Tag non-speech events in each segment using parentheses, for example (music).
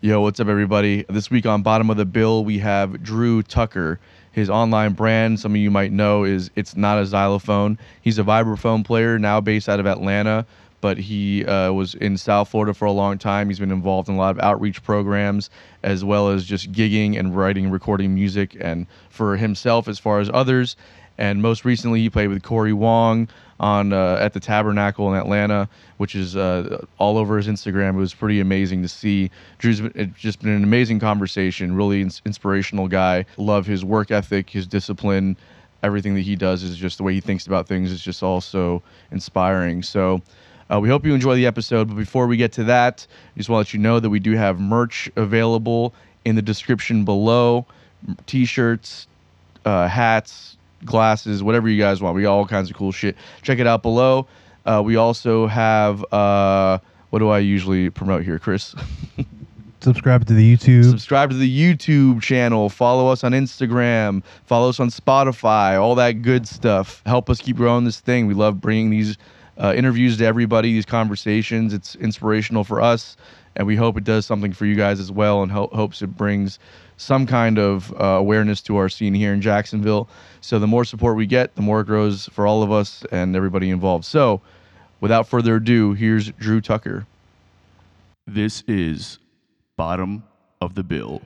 Yo, what's up, everybody? This week on Bottom of the Bill, we have Drew Tucker. His online brand, some of you might know, is It's Not a Xylophone. He's a vibraphone player now based out of Atlanta, but he uh, was in South Florida for a long time. He's been involved in a lot of outreach programs, as well as just gigging and writing recording music, and for himself as far as others. And most recently, he played with Corey Wong on uh, at the Tabernacle in Atlanta, which is uh, all over his Instagram. It was pretty amazing to see. Drew's been, just been an amazing conversation. Really ins- inspirational guy. Love his work ethic, his discipline. Everything that he does is just the way he thinks about things is just also inspiring. So. Uh, we hope you enjoy the episode, but before we get to that, I just want to let you know that we do have merch available in the description below t-shirts, uh, hats, glasses, whatever you guys want. We got all kinds of cool shit. Check it out below. Uh, we also have uh, what do I usually promote here, Chris? (laughs) Subscribe to the YouTube. Subscribe to the YouTube channel. Follow us on Instagram. Follow us on Spotify. All that good stuff. Help us keep growing this thing. We love bringing these uh, interviews to everybody. These conversations. It's inspirational for us, and we hope it does something for you guys as well. And ho- hopes it brings some kind of uh, awareness to our scene here in Jacksonville. So the more support we get, the more it grows for all of us and everybody involved. So, without further ado, here's Drew Tucker. This is bottom of the bill.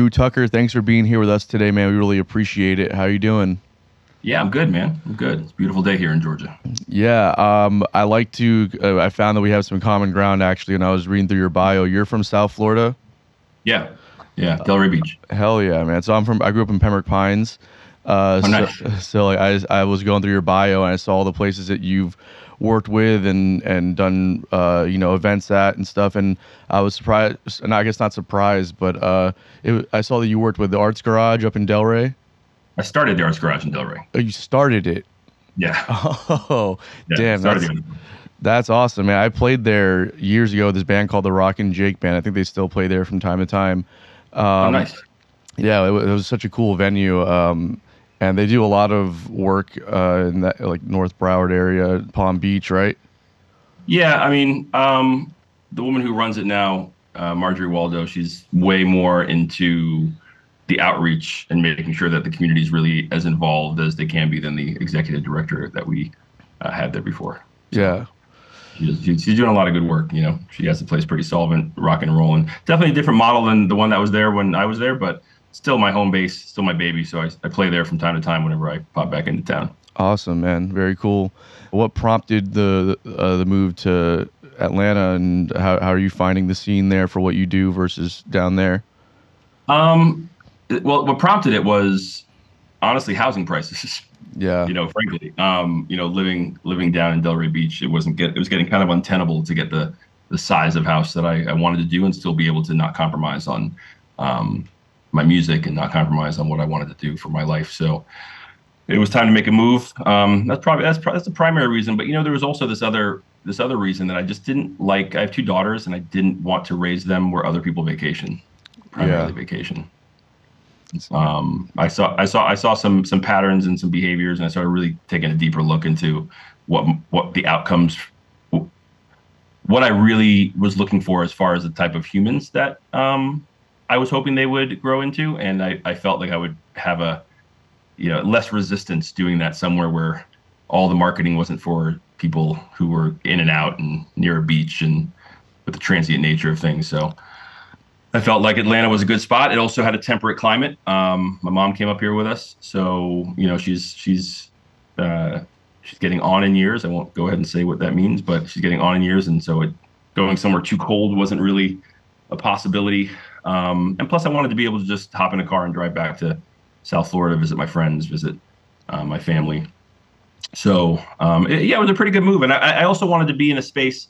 Drew Tucker, thanks for being here with us today, man. We really appreciate it. How are you doing? Yeah, I'm good, man. I'm good. It's a beautiful day here in Georgia. Yeah, um, I like to. Uh, I found that we have some common ground actually, and I was reading through your bio. You're from South Florida. Yeah, yeah, Delray Beach. Hell yeah, man! So I'm from. I grew up in Pembroke Pines. Uh, Oh, nice. so, (laughs) so like I, I was going through your bio and I saw all the places that you've worked with and and done uh, you know events at and stuff and I was surprised and I guess not surprised but uh, it, I saw that you worked with the Arts Garage up in Delray. I started the Arts Garage in Delray. Oh, you started it. Yeah, (laughs) Oh, yeah damn! That's, that's awesome, man. I played there years ago. with This band called the Rock and Jake Band. I think they still play there from time to time. Um, oh, nice. Yeah, it, wa- it was such a cool venue, um, and they do a lot of work uh, in that like North Broward area, Palm Beach, right? Yeah, I mean, um, the woman who runs it now, uh, Marjorie Waldo, she's way more into the outreach and making sure that the community is really as involved as they can be than the executive director that we uh, had there before. Yeah, She's, she's she's doing a lot of good work. You know, she has the place pretty solvent, rock and roll, and Definitely a different model than the one that was there when I was there, but still my home base, still my baby. So I, I play there from time to time whenever I pop back into town. awesome, man. Very cool. What prompted the uh, the move to Atlanta, and how how are you finding the scene there for what you do versus down there? Um, well, what prompted it was honestly housing prices. (laughs) Yeah, you know, frankly, um, you know, living living down in Delray Beach, it wasn't get it was getting kind of untenable to get the the size of house that I, I wanted to do and still be able to not compromise on um, my music and not compromise on what I wanted to do for my life. So it was time to make a move. Um, that's probably that's that's the primary reason. But you know, there was also this other this other reason that I just didn't like. I have two daughters, and I didn't want to raise them where other people vacation, primarily Yeah. vacation um, I saw I saw I saw some some patterns and some behaviors, and I started really taking a deeper look into what what the outcomes, what I really was looking for as far as the type of humans that um, I was hoping they would grow into, and I, I felt like I would have a you know less resistance doing that somewhere where all the marketing wasn't for people who were in and out and near a beach and with the transient nature of things. So. I felt like Atlanta was a good spot. It also had a temperate climate. Um, my mom came up here with us, so you know she's she's uh, she's getting on in years. I won't go ahead and say what that means, but she's getting on in years, and so it, going somewhere too cold wasn't really a possibility. Um, and plus, I wanted to be able to just hop in a car and drive back to South Florida, visit my friends, visit uh, my family. So um, it- yeah, it was a pretty good move, and I, I also wanted to be in a space.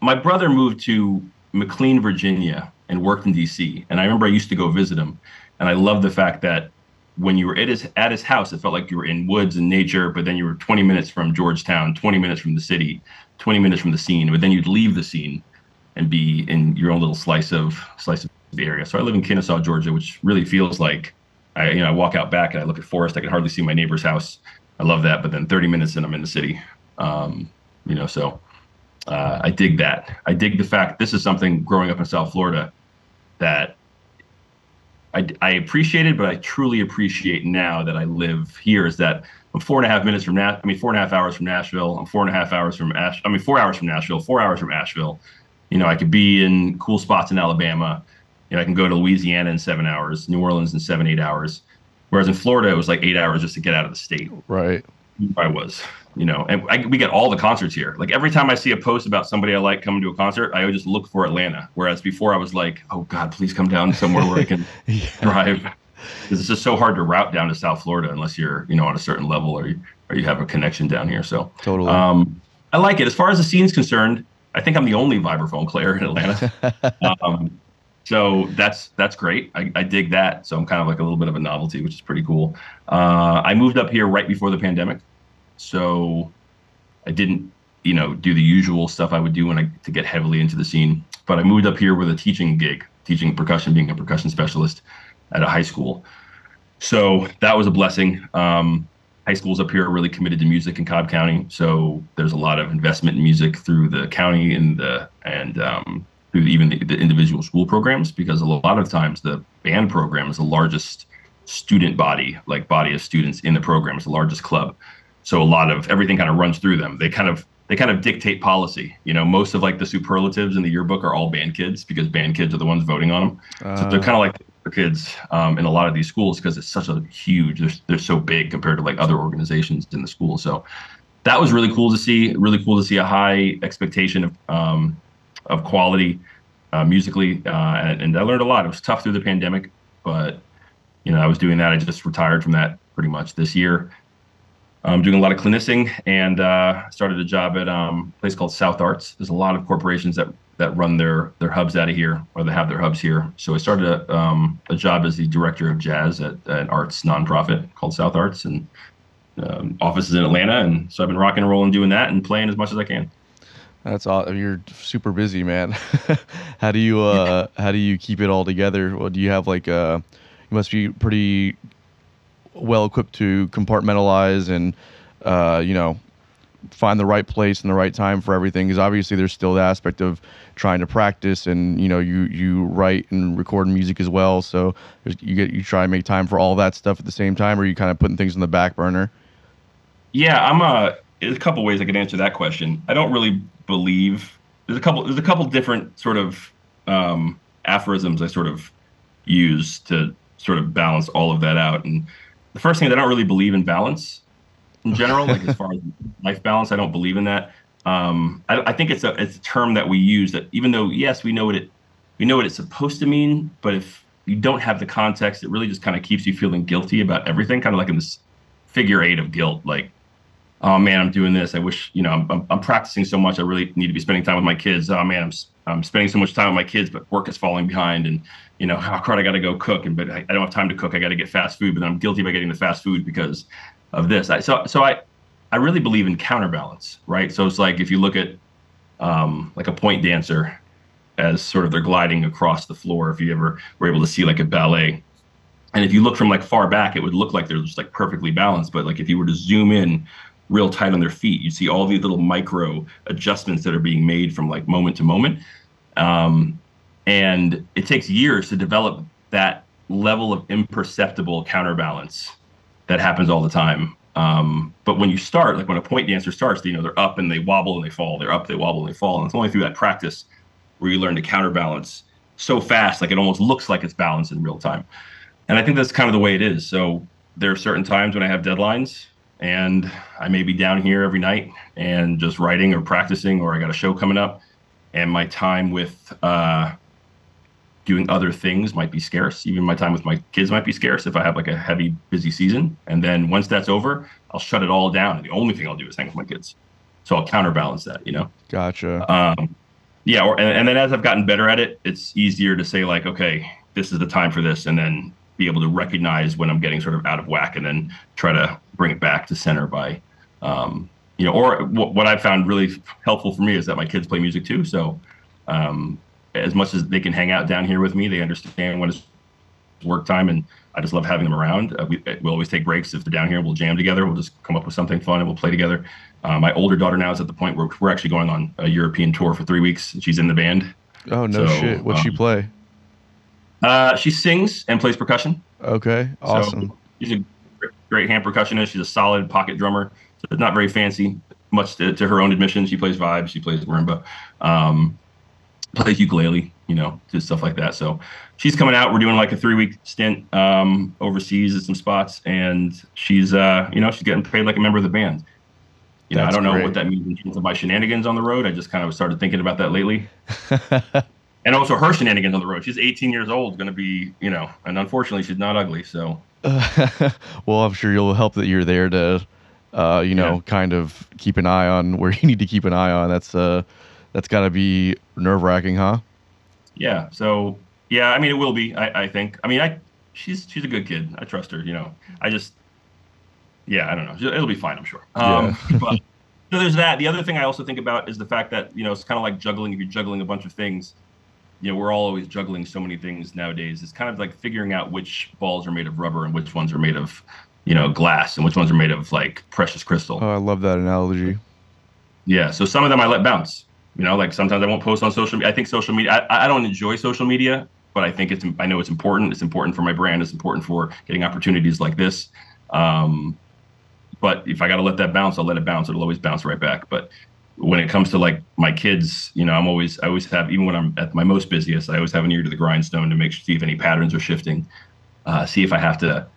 My brother moved to McLean, Virginia, and worked in D.C. And I remember I used to go visit him, and I loved the fact that when you were at his at his house, it felt like you were in woods and nature, but then you were 20 minutes from Georgetown, 20 minutes from the city, 20 minutes from the scene, but then you'd leave the scene and be in your own little slice of slice of the area. So I live in Kennesaw, Georgia, which really feels like I you know I walk out back and I look at forest. I can hardly see my neighbor's house. I love that. But then 30 minutes and I'm in the city. Um, you know, so uh, I dig that. I dig the fact this is something growing up in South Florida that I, I appreciated, but I truly appreciate now that I live here is that I'm four and a half minutes from Nash. I mean, four and a half hours from Nashville. I'm four and a half hours from Ash. I mean, four hours from Nashville. Four hours from Asheville. You know, I could be in cool spots in Alabama. You know, I can go to Louisiana in seven hours, New Orleans in seven, eight hours. Whereas in Florida, it was like eight hours just to get out of the state. Right. I was, you know, and I, we get all the concerts here. Like every time I see a post about somebody I like coming to a concert, I would just look for Atlanta. Whereas before, I was like, oh God, please come down somewhere where I can yeah. (laughs) (laughs) drive. It's just so hard to route down to South Florida unless you're, you know, on a certain level or you, or you have a connection down here. So Totally. um, I like it. As far as the scene's concerned, I think I'm the only vibraphone player in Atlanta. (laughs) um, so that's that's great. I, I dig that. So I'm kind of like a little bit of a novelty, which is pretty cool. Uh, I moved up here right before the pandemic, so I didn't, you know, do the usual stuff I would do when I to get heavily into the scene. But I moved up here with a teaching gig, teaching percussion, being a percussion specialist at a high school. So that was a blessing. Um, high schools up here are really committed to music in Cobb County, so there's a lot of investment in music through the county and the and um, through even the, the individual school programs because a lot of times the band program is the largest student body, like body of students in the program. is the largest club, so a lot of everything kind of runs through them. They kind of they kind of dictate policy. You know, most of like the superlatives in the yearbook are all band kids because band kids are the ones voting on them. so they're Uh, kind of like the kids um, in a lot of these schools because it's such a huge. They're, they're so big compared to like other organizations in the school. So that was really cool to see. Really cool to see a high expectation of um, of quality uh, musically, uh, and, and I learned a lot. It was tough through the pandemic, but you know I was doing that. I just retired from that pretty much this year. I'm doing a lot of clinicing and uh, started a job at um, a place called South Arts. There's a lot of corporations that that run their their hubs out of here or they have their hubs here. So I started a, um, a job as the director of jazz at an arts nonprofit called South Arts and um, offices in Atlanta. And so I've been rocking and rolling doing that and playing as much as I can. That's all. You're super busy, man. (laughs) how do you uh how do you keep it all together? Well, do you have like uh you must be pretty well equipped to compartmentalize and uh you know find the right place and the right time for everything because obviously there's still the aspect of trying to practice and you know you you write and record music as well so you get you try and make time for all that stuff at the same time or you kind of putting things on the back burner Yeah, I'm a. There's a couple ways I could answer that question. I don't really believe there's a couple. There's a couple different sort of um, aphorisms I sort of use to sort of balance all of that out. And the first thing is I don't really believe in balance in general. like as (laughs) far as life balance, I don't believe in that. Um, I, I think it's a it's a term that we use that even though yes we know what it we know what it's supposed to mean, but if you don't have the context, it really just kind of keeps you feeling guilty about everything, kind of like in this figure eight of guilt, like oh man, I'm doing this. I wish, you know, I'm, I'm, practicing so much. I really need to be spending time with my kids. Oh man, I'm, I'm spending so much time with my kids, but work is falling behind. And, you know, oh crud, I got to go cook. And, but I, I don't have time to cook. I got to get fast food, but I'm guilty by getting the fast food because of this. I, so, so I, I really believe in counterbalance, right? So it's like, if you look at um, like a point dancer as sort of they're gliding across the floor, if you ever were able to see like a ballet, and if you look from like far back, it would look like they're just like perfectly balanced. But like if you were to zoom in real tight on their feet, you see all these little micro adjustments that are being made from like moment to moment. Um, and it takes years to develop that level of imperceptible counterbalance that happens all the time. Um, but when you start, like when a point dancer starts, you know, they're up and they wobble and they fall, they're up, they wobble and they fall. And it's only through that practice where you learn to counterbalance so fast, like it almost looks like it's balanced in real time. And I think that's kind of the way it is. So there are certain times when I have deadlines and I may be down here every night and just writing or practicing, or I got a show coming up, and my time with uh, doing other things might be scarce. Even my time with my kids might be scarce if I have like a heavy, busy season. And then once that's over, I'll shut it all down. And the only thing I'll do is hang with my kids. So I'll counterbalance that, you know? gotcha Um, yeah, or, and, and then as I've gotten better at it, it's easier to say like, okay, this is the time for this, and then be able to recognize when I'm getting sort of out of whack, and then try to bring it back to center by, um, you know, or what, what I've found really helpful for me is that my kids play music too. So um, as much as they can hang out down here with me, they understand when it's work time, and I just love having them around. Uh, we, we'll always take breaks if they're down here. We'll jam together. We'll just come up with something fun and we'll play together. Uh, my older daughter now is at the point where we're actually going on a European tour for three weeks. She's in the band. Oh no So, shit! What's she um, play? Uh, she sings and plays percussion. Okay, awesome. So she's a great- hand percussionist. She's a solid pocket drummer. So not very fancy, much to, to her own admission. She plays vibes. She plays marimba, um, plays ukulele, you know, just stuff like that. So she's coming out. We're doing like a three week stint um, overseas at some spots, and she's uh, you know she's getting paid like a member of the band. You know, I don't know great. what that means in terms of my shenanigans on the road. I just kind of started thinking about that lately. (laughs) and also her shenanigans on the road. She's 18 years old, going to be, you know, and unfortunately she's not ugly. So (laughs) well, I'm sure you'll help that you're there to, uh, you know, Yeah. kind of keep an eye on where (laughs) you need to keep an eye on. That's uh, that's got to be nerve wracking, huh? yeah, so yeah, I mean, it will be. I, I think. I mean, I she's she's a good kid. I trust her. You know, I just yeah, I don't know. It'll be fine, I'm sure. Um, (laughs) but so there's that. The other thing I also think about is the fact that you know it's kind of like juggling. If you're juggling a bunch of things, you know, we're all always juggling so many things nowadays. It's kind of like figuring out which balls are made of rubber and which ones are made of, you know, glass and which ones are made of like precious crystal. Oh, I love that analogy. Yeah. So some of them I let bounce. You know, like sometimes I won't post on social media. I think social media. I, I don't enjoy social media, but I think it's. I know it's important. It's important for my brand. It's important for getting opportunities like this. Um, but if I got to let that bounce, I'll let it bounce. It'll always bounce right back. But when it comes to like my kids, you know, I'm always. I always have. Even when I'm at my most busiest, I always have an ear to the grindstone to make sure see if any patterns are shifting. Uh, see if I have to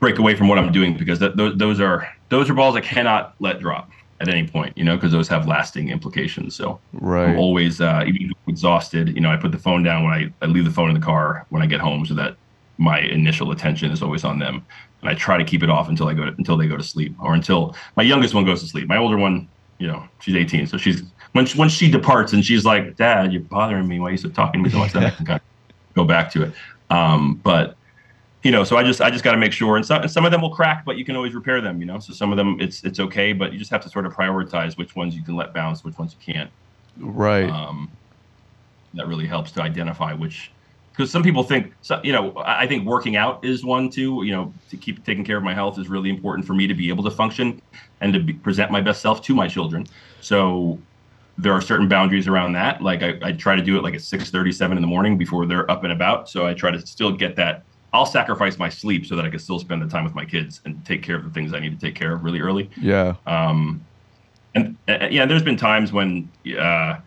break away from what I'm doing because that, those, those are those are balls I cannot let drop at any point, you know, because those have lasting implications. So I'm Right. always, uh, even exhausted, you know, I put the phone down when I, I leave the phone in the car when I get home, so that my initial attention is always on them, and I try to keep it off until I go to, until they go to sleep, or until my youngest one goes to sleep. My older one, you know, she's 18, so she's when she, when she departs and she's like, "Dad, you're bothering me. Why are you so talking to me so much?" Then I can kind of go back to it. Um, but you know, so I just I just got to make sure, and some and some of them will crack, but you can always repair them. You know, so some of them it's it's okay, but you just have to sort of prioritize which ones you can let bounce, which ones you can't. Right. Um, that really helps to identify which, because some people think, so, you know, I think working out is one too. You know, to keep taking care of my health is really important for me to be able to function and to be, present my best self to my children. So there are certain boundaries around that. Like I, I try to do it like at six thirty, seven in the morning before they're up and about. So I try to still get that. I'll sacrifice my sleep so that I can still spend the time with my kids and take care of the things I need to take care of really early. yeah. Um, and uh, yeah, there's been times when uh,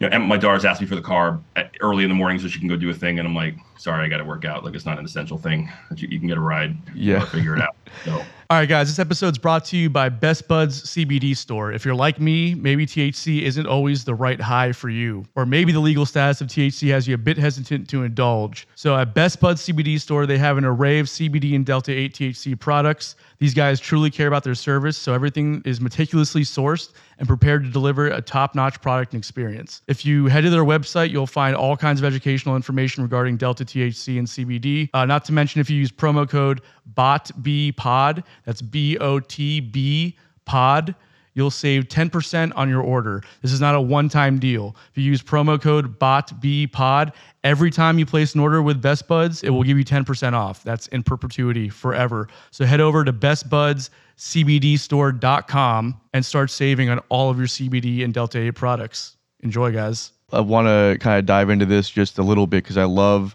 you know, and my daughter's asked me for the car uh, early in the morning so she can go do a thing, and I'm like, sorry, I got to work out. Like it's not an essential thing. You, you can get a ride. Yeah. or figure it out. (laughs) So All right, guys, this episode's brought to you by Best Buds CBD Store. If you're like me, maybe THC isn't always the right high for you, or maybe the legal status of THC has you a bit hesitant to indulge. So at Best Buds CBD Store, they have an array of CBD and Delta 8 THC products. These guys truly care about their service, so everything is meticulously sourced and prepared to deliver a top-notch product and experience. If you head to their website, you'll find all kinds of educational information regarding Delta THC and CBD. Uh, not to mention, if you use promo code BOTBPOD, that's B O T B POD, you'll save 10% on your order. This is not a one-time deal. If you use promo code BOTBPOD, every time you place an order with Best Buds, it will give you 10% off. That's in perpetuity forever. So head over to bestbudscbdstore.com and start saving on all of your CBD and Delta 8 products. Enjoy, guys. I want to kind of dive into this just a little bit because I love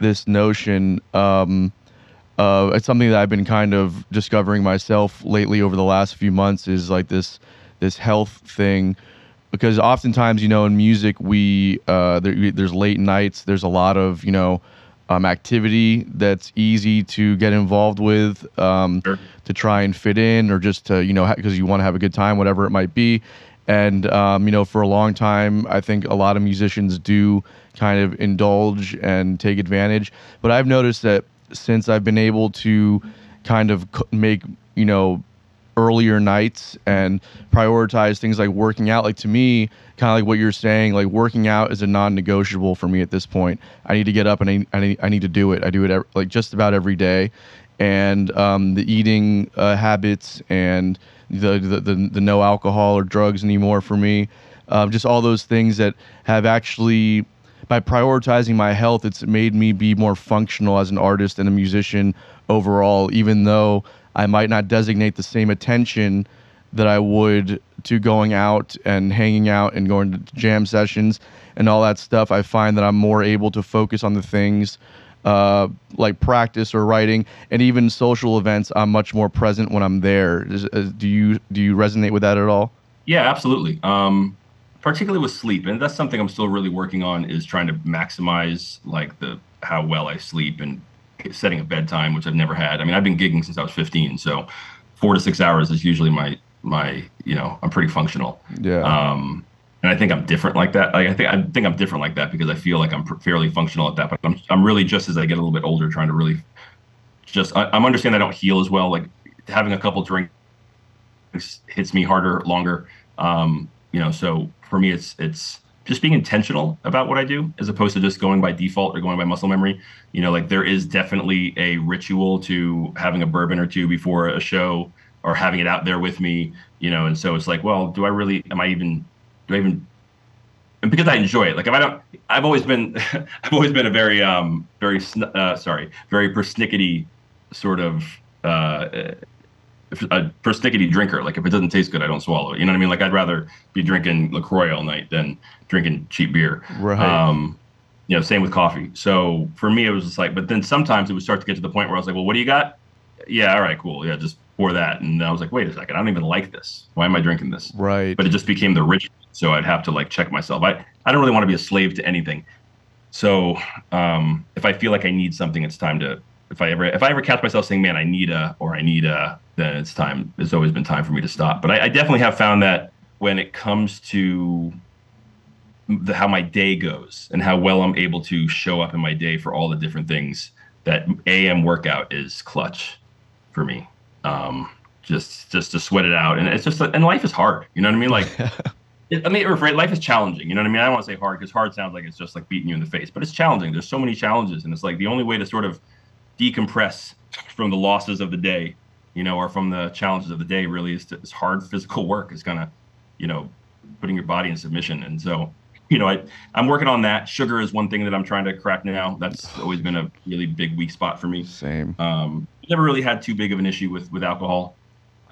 this notion. Um, uh, it's something that I've been kind of discovering myself lately over the last few months is like this this health thing. Because oftentimes you know in music we uh, there, there's late nights there's a lot of you know um, activity that's easy to get involved with um, Sure. to try and fit in or just to you know because you want to have a good time whatever it might be. And um, you know for a long time i think a lot of musicians do kind of indulge and take advantage. But i've noticed that since i've been able to kind of make you know earlier nights and prioritize things like working out like to me kind of like what you're saying like working out is a non-negotiable for me at this point. I need to get up and i, I, need, I need to do it. I do it ev- like just about every day. And um, the eating uh, habits and the, the, the, the no alcohol or drugs anymore for me um, just all those things that have actually by prioritizing my health, it's made me be more functional as an artist and a musician overall, even though I might not designate the same attention that I would to going out and hanging out and going to jam sessions and all that stuff. I find that I'm more able to focus on the things uh, like practice or writing and even social events. I'm much more present when I'm there. Is, is, do you do you resonate with that at all? Yeah, absolutely. Um, particularly with sleep, and that's something I'm still really working on. Is trying to maximize like the how well I sleep and setting a bedtime, which I've never had. I mean, I've been gigging since I was 15, so four to six hours is usually my my you know I'm pretty functional. Yeah. Um, and I think I'm different like that. Like I think I think I'm different like that because I feel like I'm fairly functional at that. But I'm I'm really just as I get a little bit older, trying to really just I, I'm understanding I don't heal as well. Like having a couple drinks hits me harder, longer. Um, you know, so for me, it's it's just being intentional about what I do as opposed to just going by default or going by muscle memory. You know, like there is definitely a ritual to having a bourbon or two before a show or having it out there with me, you know, and so it's like, well, do I really am I even do I even and because I enjoy it. Like if I don't I've always been (laughs) I've always been a very um very uh, sorry, very persnickety sort of uh a persnickety drinker. Like if it doesn't taste good, I don't swallow it. You know what I mean? Like I'd rather be drinking LaCroix all night than drinking cheap beer. Right. Um, you know, same with coffee. So for me, it was just like, but then sometimes it would start to get to the point where I was like, well, what do you got? Yeah, all right, cool. Yeah, just pour that. And I was like, wait a second, I don't even like this. Why am I drinking this? Right. But it just became the ritual. So I'd have to like check myself. I, I don't really want to be a slave to anything. So um, if I feel like I need something, it's time to if I ever if I ever catch myself saying, "Man, I need a," or "I need a," then it's time. It's always been time for me to stop. But I, I definitely have found that when it comes to the, how my day goes and how well I'm able to show up in my day for all the different things, that AM workout is clutch for me. Um, just just to sweat it out, and it's just and life is hard. You know what I mean? Like. (laughs) I mean, life is challenging. You know what I mean? I don't want to say hard because hard sounds like it's just like beating you in the face, but it's challenging. There's so many challenges, and it's like the only way to sort of decompress from the losses of the day, you know, or from the challenges of the day really is, hard physical work is kind of, you know, putting your body in submission. And so, you know, I, I'm working on that. Sugar is one thing that I'm trying to crack now. That's always been a really big weak spot for me. Same. Um, never really had too big of an issue with, with alcohol.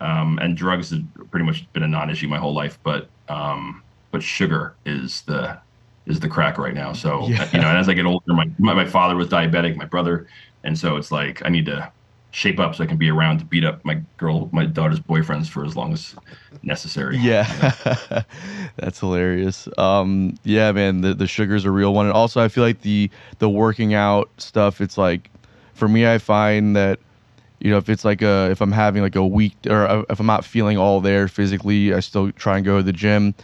Um, and drugs have pretty much been a non-issue my whole life, but, um, but sugar is the, is the crack right now. So, yeah. you know, and as I get older, my, my, my father was diabetic, my brother, and so it's like I need to shape up so I can be around to beat up my girl, my daughter's boyfriends for as long as necessary. Yeah, you know? (laughs) that's hilarious. Um, yeah, man, the the sugar's a real one, and also I feel like the the working out stuff. It's like for me, I find that you know if it's like a if I'm having like a week or if I'm not feeling all there physically, I still try and go to the gym,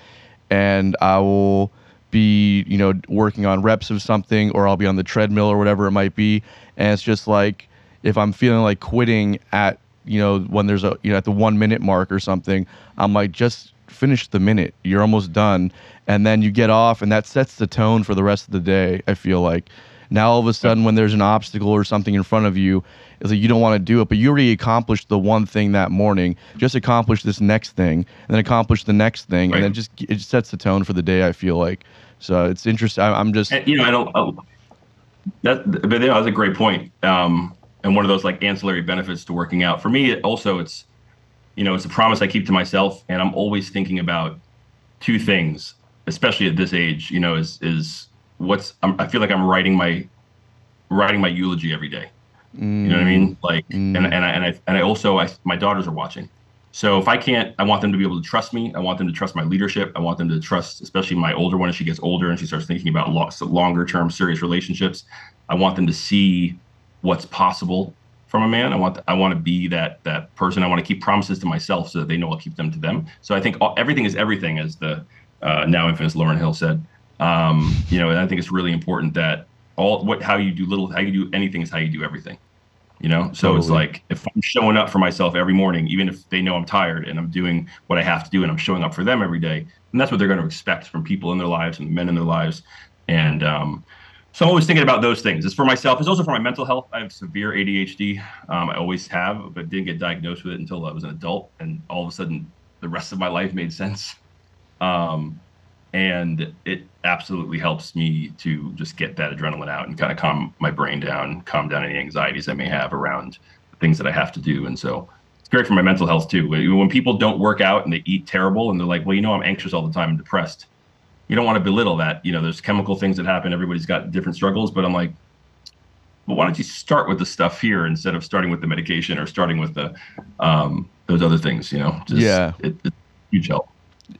and I will be you know working on reps of something or I'll be on the treadmill or whatever it might be and it's just like if I'm feeling like quitting at you know when there's a you know at the 1 minute mark or something I'm like just finish the minute. You're almost done. And then you get off and that sets the tone for the rest of the day I feel like. Now all of a sudden when there's an obstacle or something in front of you it's like you don't want to do it but you already accomplished the one thing that morning. Just accomplish this next thing and then accomplish the next thing right. and then just it sets the tone for the day I feel like. So it's interesting I'm just you know I don't oh, that but know, that's a great point. Um, and one of those like ancillary benefits to working out for me also it's you know it's a promise I keep to myself, and I'm always thinking about two things, especially at this age. You know, is is what's I'm, I feel like I'm writing my writing my eulogy every day. Mm. You know what I mean? Like, mm. and and I and I and I also I my daughters are watching. So if I can't, I want them to be able to trust me. I want them to trust my leadership. I want them to trust, especially my older one as she gets older and she starts thinking about longer term serious relationships. I want them to see what's possible from a man. I want I want to be that that person. I want to keep promises to myself so that they know I'll keep them to them. So I think all, everything is everything, as the uh, now infamous Lauryn Hill said. Um, you know, and I think it's really important that all what how you do little how you do anything is how you do everything you know so totally. it's like if i'm showing up for myself every morning even if they know i'm tired and i'm doing what i have to do and i'm showing up for them every day and that's what they're going to expect from people in their lives and men in their lives and um, so i'm always thinking about those things it's for myself it's also for my mental health i have severe adhd um, i always have but didn't get diagnosed with it until i was an adult and all of a sudden the rest of my life made sense um, and it absolutely helps me to just get that adrenaline out and kind of calm my brain down, calm down any anxieties I may have around things that I have to do. And so it's great for my mental health too. When people don't work out and they eat terrible and they're like, well, you know, I'm anxious all the time and depressed. You don't want to belittle that. You know, there's chemical things that happen. Everybody's got different struggles, but I'm like, well, why don't you start with the stuff here instead of starting with the medication or starting with the um, those other things? You know, just, yeah, it, it's huge help.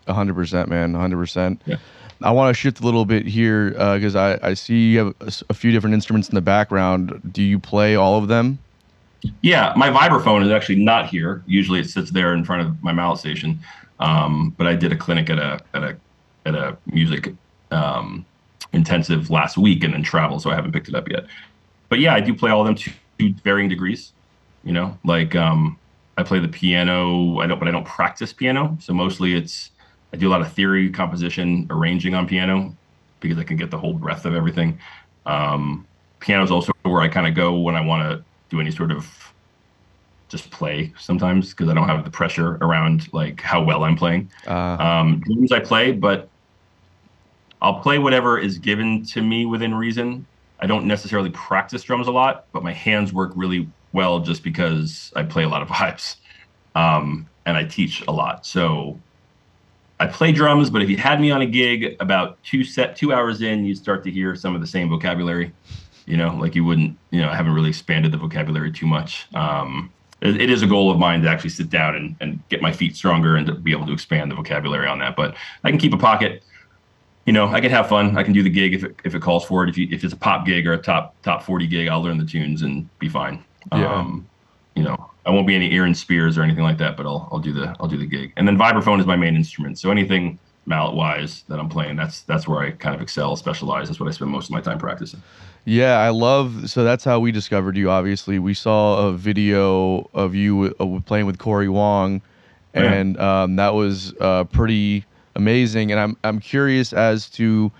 hundred percent, man, hundred percent. Yeah. I want to shift a little bit here because uh, I, I see you have a, a, few different instruments in the background. Do you play all of them? Yeah, my vibraphone is actually not here. Usually it sits there in front of my mallet station. Um, but I did a clinic at a at a at a music um, intensive last week and then travel, so I haven't picked it up yet. But yeah, I do play all of them to, to varying degrees. You know, like um, I play the piano. I don't, but I don't practice piano. So mostly it's I do a lot of theory, composition, arranging on piano because I can get the whole breadth of everything. Um, piano is also where I kind of go when I want to do any sort of just play sometimes because I don't have the pressure around like how well I'm playing. Uh, um, drums I play, but I'll play whatever is given to me within reason. I don't necessarily practice drums a lot, but my hands work really well just because I play a lot of (laughs) vibes um, and I teach a lot. So I play drums, but if you had me on a gig about two set two hours in, you'd start to hear some of the same vocabulary you know like you wouldn't you know i haven't really expanded the vocabulary too much um, it, it is a goal of mine to actually sit down and, and get my feet stronger and to be able to expand the vocabulary on that but i can keep a pocket you know i can have fun. I can do the gig if it, if it calls for it. If, you, if it's a pop gig or a top top 40 gig i'll learn the tunes and be fine. Yeah. um, you know i won't be any aaron spears or anything like that but i'll i'll do the i'll do the gig. And then vibraphone is my main instrument. So anything mallet wise that i'm playing that's that's where i kind of excel specialize. That's what i spend most of my time practicing. Yeah, I love. So that's how we discovered you. Obviously, we saw a video of you uh, playing with Corey Wong, oh, and um, that was uh, pretty amazing. And I'm I'm curious as to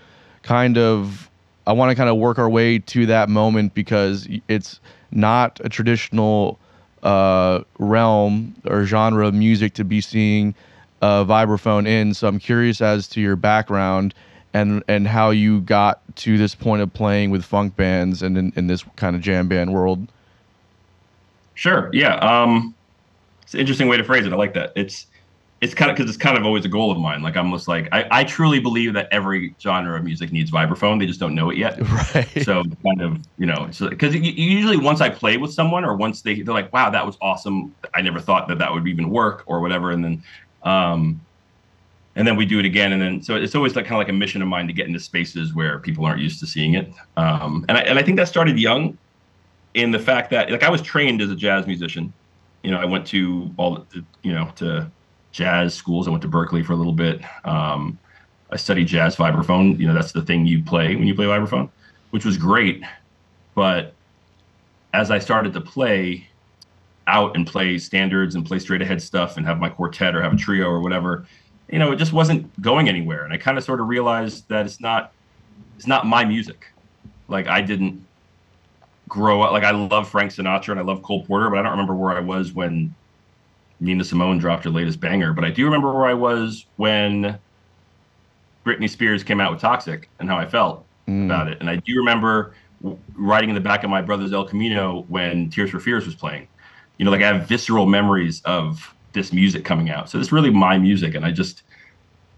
kind of I want to kind of work our way to that moment because it's not a traditional uh, realm or genre of music to be seeing a vibraphone in. So I'm curious as to your background and and how you got to this point of playing with funk bands and in, in this kind of jam band world. Sure. Yeah. Um, it's an interesting way to phrase it. I like that. It's it's kind of because it's kind of always a goal of mine. Like I'm just like I, I truly believe that every genre of music needs vibraphone. They just don't know it yet. (laughs) Right. So kind of you know because so, usually once I play with someone or once they they're like wow that was awesome. I never thought that that would even work or whatever. And then um, and then we do it again and then so it's always like kind of like a mission of mine to get into spaces where people aren't used to seeing it um, and, I, and i think that started young in the fact that like i was trained as a jazz musician you know i went to all the, you know to jazz schools i went to Berklee for a little bit um, i studied jazz vibraphone you know that's the thing you play when you play vibraphone which was great but as i started to play out and play standards and play straight ahead stuff and have my quartet or have a trio or whatever you know, it just wasn't going anywhere. And I kind of sort of realized that it's not it's not my music. Like I didn't grow up like I love Frank Sinatra and I love Cole Porter, but I don't remember where I was when Nina Simone dropped her latest banger. But I do remember where I was when Britney Spears came out with Toxic and how I felt mm. about it. And I do remember riding in the back of my brother's El Camino when Tears for Fears was playing. You know, like I have visceral memories of this music coming out. So it's really my music, and I just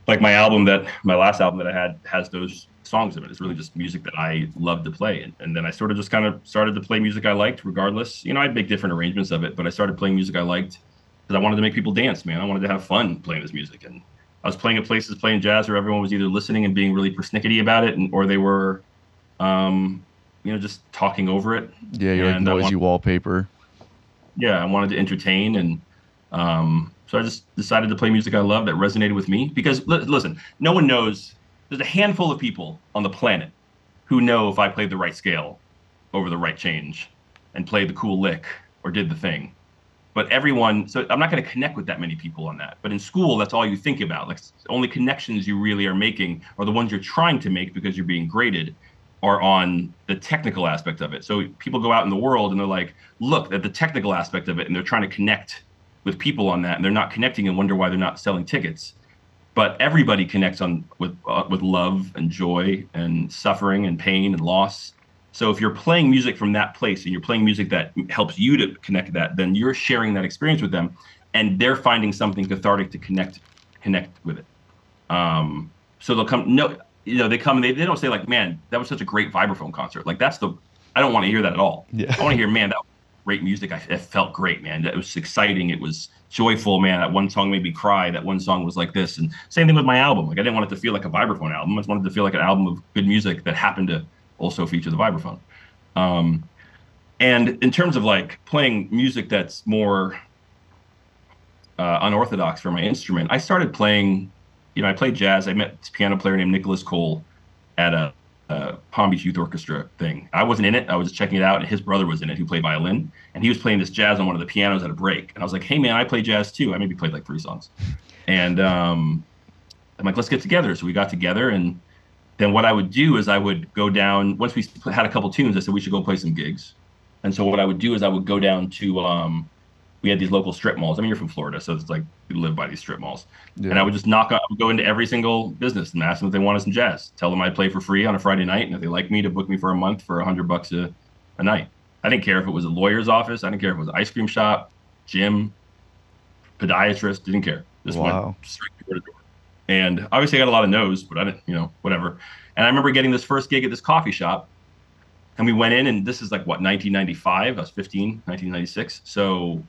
like my album that my last album that I had has those songs in it. It's really just music that I love to play, and, and then I sort of just kind of started to play music I liked, regardless. You know, I'd make different arrangements of it, but I started playing music I liked because I wanted to make people dance. Man, I wanted to have fun playing this music, and I was playing at places playing jazz where everyone was either listening and being really persnickety about it, and or they were, um, you know, just talking over it. Yeah, you're and like noisy wanted, wallpaper. Yeah, I wanted to entertain and um, so I just decided to play music I love that resonated with me because li- listen, no one knows. There's a handful of people on the planet who know if I played the right scale over the right change and played the cool lick or did the thing. But everyone, so I'm not going to connect with that many people on that. But in school, that's all you think about. Like only connections you really are making are the ones you're trying to make because you're being graded are on the technical aspect of it. So people go out in the world and they're like, look at the technical aspect of it, and they're trying to connect with people on that and they're not connecting and wonder why they're not selling tickets but everybody connects on with uh, with love and joy and suffering and pain and loss. So if you're playing music from that place and you're playing music that helps you to connect that, then you're sharing that experience with them, and they're finding something cathartic to connect connect with it. Um, so they'll come no you know they come and they, they don't say like man that was such a great vibraphone concert. Like that's the i don't want to hear that at all. Yeah. i want to hear man that was great music. I, it felt great man. It was exciting. It was joyful man. That one song made me cry. That one song was like this. And same thing with my album. Like i didn't want it to feel like a vibraphone album. I just wanted to feel like an album of good music that happened to also feature the vibraphone um, and in terms of like playing music that's more uh, unorthodox for my instrument i started playing you know, I played jazz. I met this piano player named Nicholas Cole at a, a, Palm Beach Youth Orchestra thing. I wasn't in it. I was just checking it out, and his brother was in it, who played violin, and he was playing this jazz on one of the pianos at a break. And I was like, "Hey, man, I play jazz too. I maybe played like three songs." And um, I'm like, "Let's get together." So we got together, and then what I would do is I would go down. Once we had a couple tunes, I said we should go play some gigs. And so what I would do is I would go down to um, we had these local strip malls. I mean, you're from Florida, so it's like we live by these strip malls. Yeah. And I would just knock on, I would go into every single business and ask them if they wanted some jazz. Tell them I'd play for free on a Friday night, and if they like me, to book me for a month for a hundred bucks a, a night. I didn't care if it was a lawyer's office. I didn't care if it was an ice cream shop, gym, podiatrist. Didn't care. Just Wow. went straight door to door. And obviously, I got a lot of no's, but I didn't, you know, whatever. And I remember getting this first gig at this coffee shop, and we went in, and this is like what 1995. I was 15, 1996. So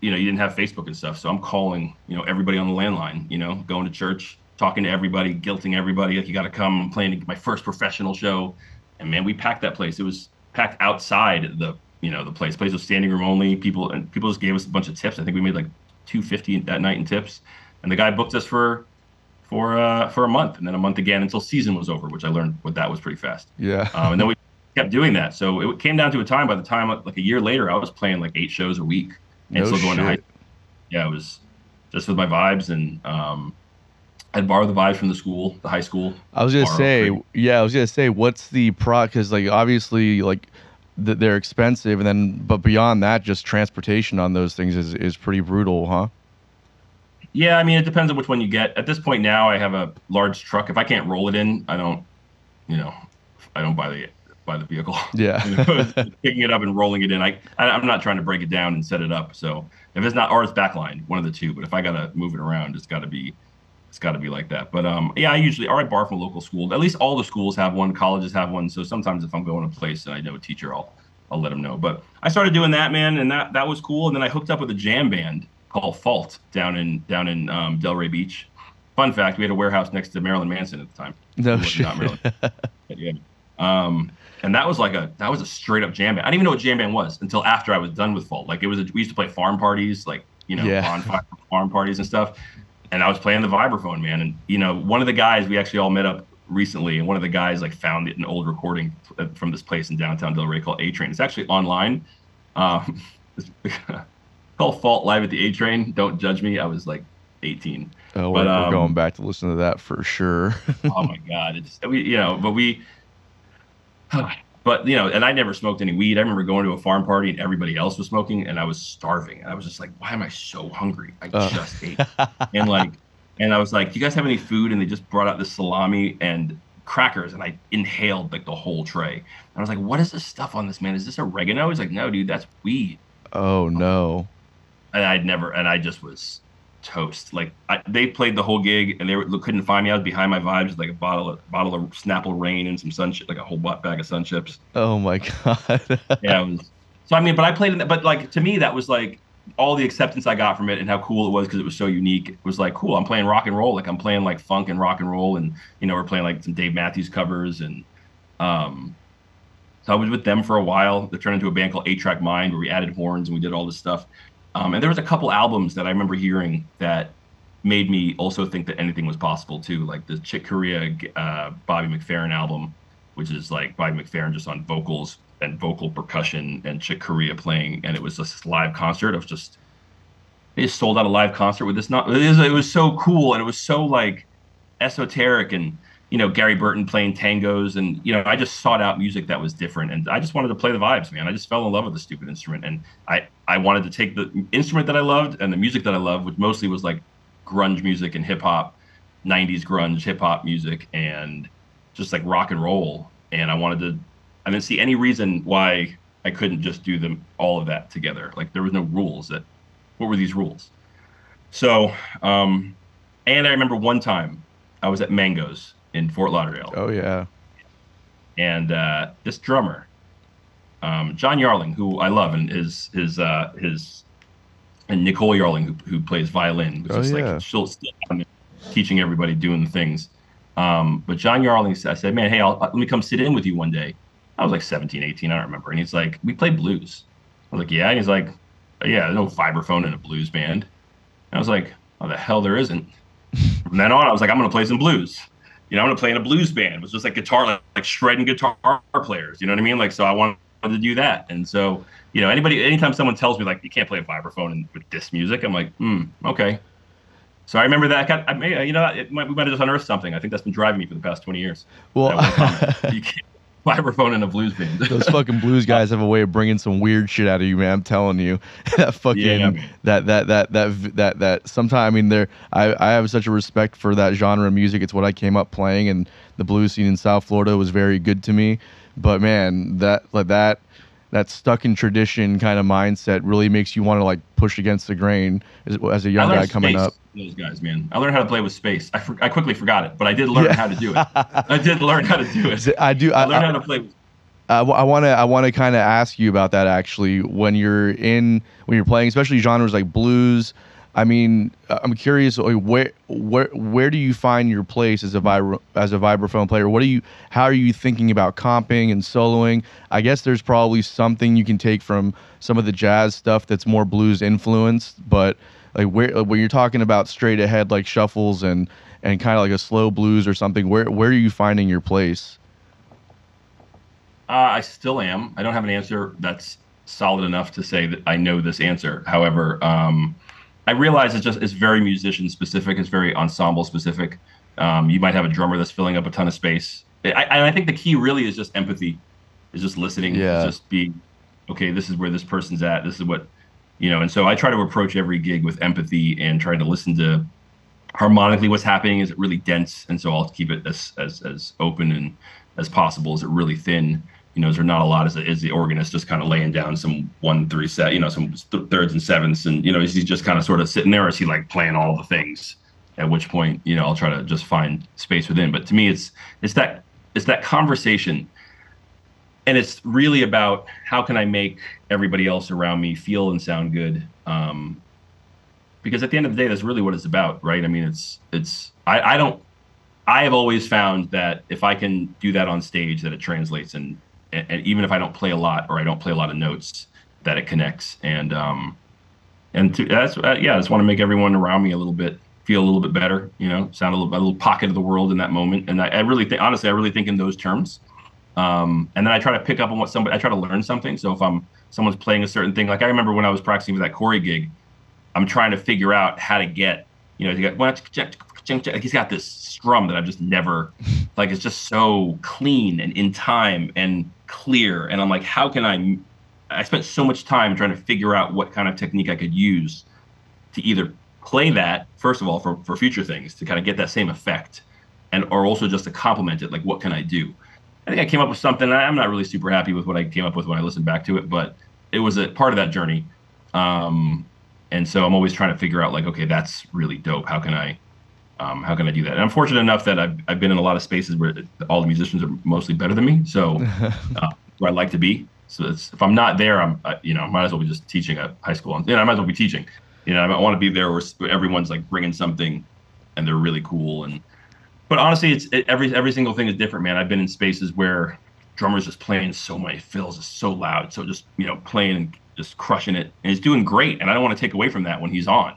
you know, you didn't have Facebook and stuff. So I'm calling, you know, everybody on the landline, you know, going to church, talking to everybody, guilting everybody, like you got to come. I'm playing my first professional show, and man, we packed that place. It was packed outside the, you know, the place. Place was standing room only. People and people just gave us a bunch of tips. I think we made like 250 that night in tips, and the guy booked us for, for uh for a month, and then a month again until season was over, which I learned what that was pretty fast. Yeah. Um, and then we kept doing that. So it came down to a time. By the time like a year later, I was playing like eight shows a week and No still going to high shit. yeah, it was just with my vibes and um, I'd borrow the vibes from the school, the high school. I was gonna say, free. yeah, I was gonna say, what's the pro? Because like obviously, like th- they're expensive, and then but beyond that, just transportation on those things is is pretty brutal, huh? Yeah, I mean, it depends on which one you get. At this point now, I have a large truck. If I can't roll it in, I don't, you know, I don't buy the buy the vehicle. (laughs) Yeah. Picking it up and rolling it in. I, I I'm not trying to break it down and set it up. So if it's not or it's backline, one of the two. But if I gotta move it around, it's got to be it's got to be like that. But um, yeah, I usually or I borrow from a local school. At least all the schools have one. Colleges have one. So sometimes if I'm going to a place and I know a teacher, I'll I'll let them know. But I started doing that, man, and that that was cool. And then I hooked up with a jam band called Fault down in down in um, Delray Beach. Fun fact: we had a warehouse next to Marilyn Manson at the time. no shit. not yeah. Um, and that was like a that was a straight up jam band. I didn't even know what jam band was until after I was done with Fault. Like it was a, we used to play farm parties, like you know Yeah. bonfire (laughs) farm parties and stuff. And I was playing the vibraphone, man. And you know, one of the guys we actually all met up recently, and one of the guys like found an old recording uh, from this place in downtown Delray called A Train. It's actually online. Um, (laughs) called Fault Live at the A Train. Don't judge me. I was like 18 Oh, But, we're, we're um, going back to listen to that for sure. (laughs) oh my god. It's we you know but we (sighs) but you know and i never smoked any weed. I remember going to a farm party and everybody else was smoking and i was starving. And i was just like why am i so hungry? I Uh. just ate. And like and i was like do you guys have any food? And they just brought out this salami and crackers and i inhaled like the whole tray. And i was like what is this stuff on this man? Is this oregano? He's like no dude that's weed. Oh no. And I'd never, and I just was toast. Like I, they played the whole gig, and they were, couldn't find me. I was behind my vibes, like a bottle of bottle of Snapple Rain and some sun, like a whole bag of sun chips. Oh my god. (laughs) Yeah, it was. So I mean, but I played in that. But like to me, that was like all the acceptance I got from it, and how cool it was because it was so unique. It was like cool. I'm playing rock and roll. Like I'm playing like funk and rock and roll, and you know we're playing like some Dave Matthews covers, and um. So I was with them for a while. They turned into a band called Eight Track Mind, where we added horns and we did all this stuff. Um, and there was a couple albums that I remember hearing that made me also think that anything was possible too, like the Chick Corea uh, Bobby McFerrin album, which is like Bobby McFerrin just on vocals and vocal percussion and Chick Corea playing, and it was this live concert. Was just they sold out a live concert with this. Not it was, it was so cool and it was so like esoteric and you know Gary Burton playing tangos and you know I just sought out music that was different and I just wanted to play the vibes, man. I just fell in love with the stupid instrument and I I wanted to take the instrument that I loved and the music that I loved, which mostly was like grunge music and hip hop, 90s grunge hip hop music, and just like rock and roll. And I wanted to, I didn't see any reason why I couldn't just do them all of that together. Like there was no rules that, what were these rules? So, um, and I remember one time I was at Mango's in Fort Lauderdale. Oh yeah. And uh, this drummer, um, John Yarling, who I love, and his his uh, his and Nicole Yarling, who, who plays violin, was Oh, just yeah. like she'll still teaching everybody doing the things. Um, but John Yarling, said- I said, man, hey, I'll, let me come sit in with you one day. I was like 17, 18, I don't remember. And he's like, we play blues. I was like, yeah. And he's like, yeah, there's no vibraphone in a blues band. And I was like, oh, the hell there isn't. From then on, I was like, I'm going to play some blues. You know, I'm going to play in a blues band. It was just like guitar, like, like shredding guitar players. You know what I mean? Like, so I wanted to do that. And so, you know, anybody, anytime someone tells me like you can't play a vibraphone in, with this music, I'm like, hmm, okay. So I remember that. I got, I may, you know, it might, we might have just unearthed something. I think that's been driving me for the past 20 years. Well, That one (laughs) comment. you can't vibraphone in a blues band. those fucking blues (laughs) guys have a way of bringing some weird shit out of you, man. I'm telling you, (laughs) that fucking Yeah, that that that that that that. Sometimes I mean, there I I have such a respect for that genre of music. It's what I came up playing, and the blues scene in South Florida was very good to me. But man, that like that that stuck in tradition kind of mindset really makes you want to like push against the grain as, as a young guy coming up. Those guys, man. I learned how to play with space. I, for, I quickly forgot it, but I did learn Yeah. how to do it. I did learn how to do it. (laughs) I do. I I, learned I, how to play. With, I want to I want to kind of ask you about that actually when you're in when you're playing especially genres like blues I mean uh, I'm curious where where where do you find your place as a vibra- as a vibraphone player what are you how are you thinking about comping and soloing I guess there's probably something you can take from some of the jazz stuff that's more blues influenced but like where like, when you're talking about straight ahead like shuffles and and kind of like a slow blues or something where where are you finding your place uh, I still am. I don't have an answer that's solid enough to say that I know this answer. However, um, I realize it's just it's very musician specific. It's very ensemble specific. Um, you might have a drummer that's filling up a ton of space. I, I, I think the key really is just empathy, is just listening, is Yeah. just being okay. This is where this person's at. This is what you know. And so I try to approach every gig with empathy and try to listen to harmonically what's happening. Is it really dense? And so I'll keep it as as as open and as possible. Is it really thin? You know, is there not a lot? Is, it, is the organist just kind of laying down some one three set, you know, some th- thirds and sevenths, and you know, is he just kind of sort of sitting there, or is he like playing all the things? At which point, you know, I'll try to just find space within. But to me, it's it's that it's that conversation, and it's really about how can I make everybody else around me feel and sound good. Um, because at the end of the day, that's really what it's about, right? I mean, it's it's I, I don't I have always found that if I can do that on stage, that it translates, and, and and even if I don't play a lot or I don't play a lot of notes, that it connects, and um, and to, that's uh, yeah, I just want to make everyone around me a little bit feel a little bit better, you know, sound a little a little pocket of the world in that moment, and I, I really think honestly, I really think in those terms. Um, and then I try to pick up on what somebody I try to learn something. So if I'm someone's playing a certain thing, like I remember when I was practicing for that Corey gig, I'm trying to figure out how to get, you know, he got he's got this strum that I've just never, like, it's just so clean and in time and clear. And I'm like, how can I? I spent so much time trying to figure out what kind of technique I could use to either play that first of all for for future things to kind of get that same effect, and or also just to complement it. Like, what can I do? I think I came up with something. I'm not really super happy with what I came up with when I listened back to it, but it was a part of that journey. Um, and so I'm always trying to figure out like, okay, that's really dope. How can I, um, how can I do that? And I'm fortunate enough that I've, I've been in a lot of spaces where all the musicians are mostly better than me. So (laughs) uh, where I like to be. So it's, if I'm not there, I'm, uh, you know, might as well be just teaching at high school. You know, I might as well be teaching. You know, I want to be there where everyone's like bringing something, and they're really cool. And but honestly, it's it, every every single thing is different, man. I've been in spaces where drummers just playing so many fills, is so loud, so just you know playing and just crushing it, and he's doing great. And I don't want to take away from that when he's on.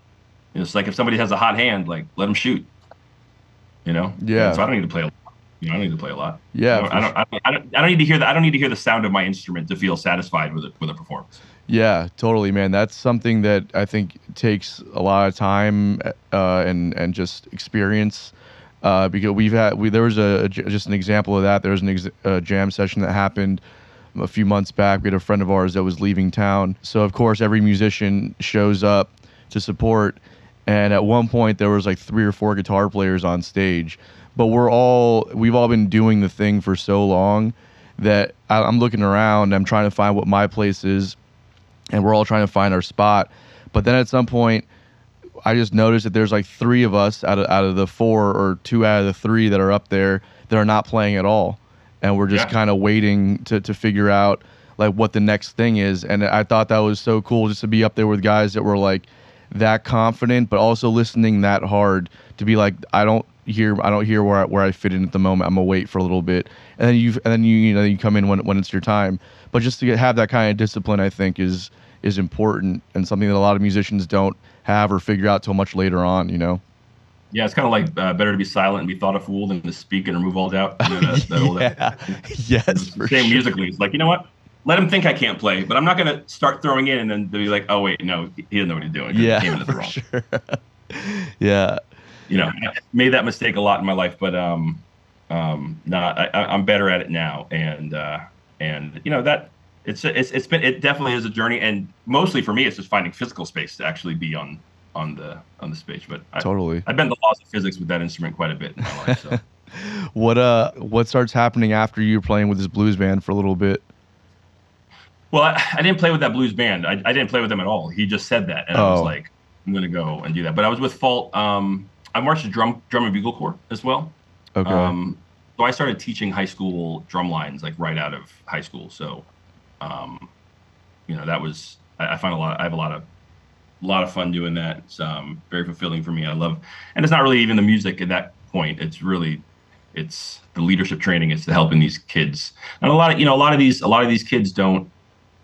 You know, it's like if somebody has a hot hand, like let them shoot. You know. Yeah. And so I don't need to play. A lot. You know, I don't need to play a lot. yeah I don't, I don't, I don't, I don't, need to hear that. I don't need to hear the sound of my instrument to feel satisfied with it with a performance. Yeah, totally, man. That's something that I think takes a lot of time uh, and and just experience. Uh, because we've had we there was a, a just an example of that. There was an ex- a jam session that happened a few months back. We had a friend of ours that was leaving town, so of course every musician shows up to support. And at one point there was like three or four guitar players on stage. But we're all we've all been doing the thing for so long that I, i'm looking around i'm trying to find what my place is and we're all trying to find our spot. But then at some point i just noticed that there's like three of us out of, out of the four or two out of the three that are up there that are not playing at all. And we're just Yeah. kind of waiting to, to figure out like what the next thing is. And i thought that was so cool just to be up there with guys that were like that confident but also listening that hard to be like i don't hear i don't hear where I, where I fit in at the moment i'm gonna wait for a little bit and then you and then you you know you come in when, when it's your time but just to get, have that kind of discipline i think is is important and something that a lot of musicians don't have or figure out till much later on you know Yeah, it's kind of like uh, better to be silent and be thought a fool than to speak and remove all doubt. You know, that, that old- (laughs) yeah. (laughs) yes Same sure. musically. It's like, you know what? Let him think I can't play, but I'm not going to start throwing in and then be like, oh, wait, no, he doesn't know what he's doing. 'cause he came in yeah the for sure (laughs) yeah You know, I made that mistake a lot in my life, but um, um, no, I, I, I'm better at it now. And, uh, and you know, that it's, it's, it's been, it definitely is a journey. And mostly for me, it's just finding physical space to actually be on, on the, on the stage. But I, totally I've been the laws of physics with that instrument quite a bit in my life. So. (laughs) what uh what starts happening after you're playing with this blues band for a little bit Well, I, I didn't play with that blues band. I, I didn't play with them at all. He just said that, and I was Oh. like, I'm gonna go and do that. But I was with Fault. Um, I marched a drum drum and bugle corps as well. okay Um, so I started teaching high school drum lines like right out of high school. So, um, you know, that was I, I find a lot. I have a lot of a lot of fun doing that. It's um, very fulfilling for me. I love, and it's not really even the music at that point. It's really it's the leadership training. It's the helping these kids, and a lot of you know a lot of these a lot of these kids don't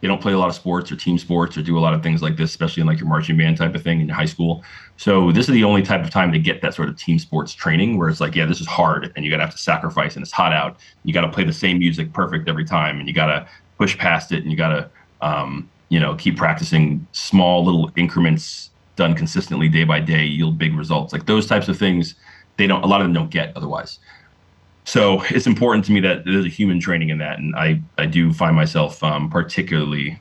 they don't play a lot of sports or team sports or do a lot of things like this, especially in like your marching band type of thing in high school. So this is the only type of time to get that sort of team sports training where it's like, yeah, this is hard and you gotta have to sacrifice and it's hot out. You gotta play the same music perfect every time and you gotta push past it and you gotta um, you know, keep practicing small little increments done consistently day by day, yield big results. Like those types of things, they don't a lot of them don't get otherwise. So it's important to me that there's a human training in that, and I I do find myself um, particularly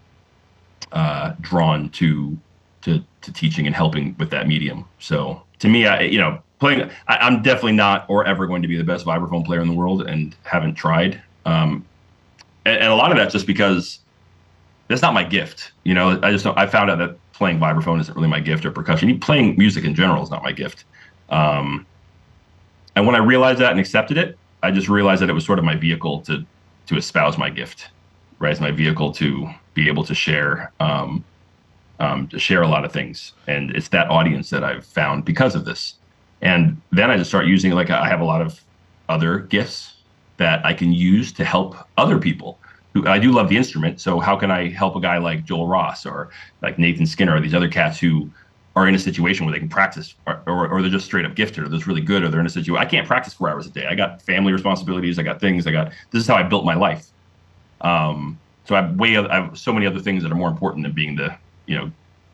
uh, drawn to to to teaching and helping with that medium. So to me, I you know playing, I, I'm definitely not or ever going to be the best vibraphone player in the world, and haven't tried. Um, and, and a lot of that's just because that's not my gift. You know, I just I found out that playing vibraphone isn't really my gift or percussion. Playing music in general is not my gift. Um, and when I realized that and accepted it, I just realized that it was sort of my vehicle to to espouse my gift, right? It's my vehicle to be able to share um, um, to share a lot of things, and it's that audience that I've found because of this. And then I just start using like I have a lot of other gifts that I can use to help other people. Who I do love the instrument, so how can I help a guy like Joel Ross or like Nathan Skinner or these other cats who are in a situation where they can practice, or, or, or they're just straight up gifted, or they're really good, or they're in a situation I can't practice four hours a day. I got family responsibilities, I got things, I got this is how I built my life. Um, so I have way I have so many other things that are more important than being the you know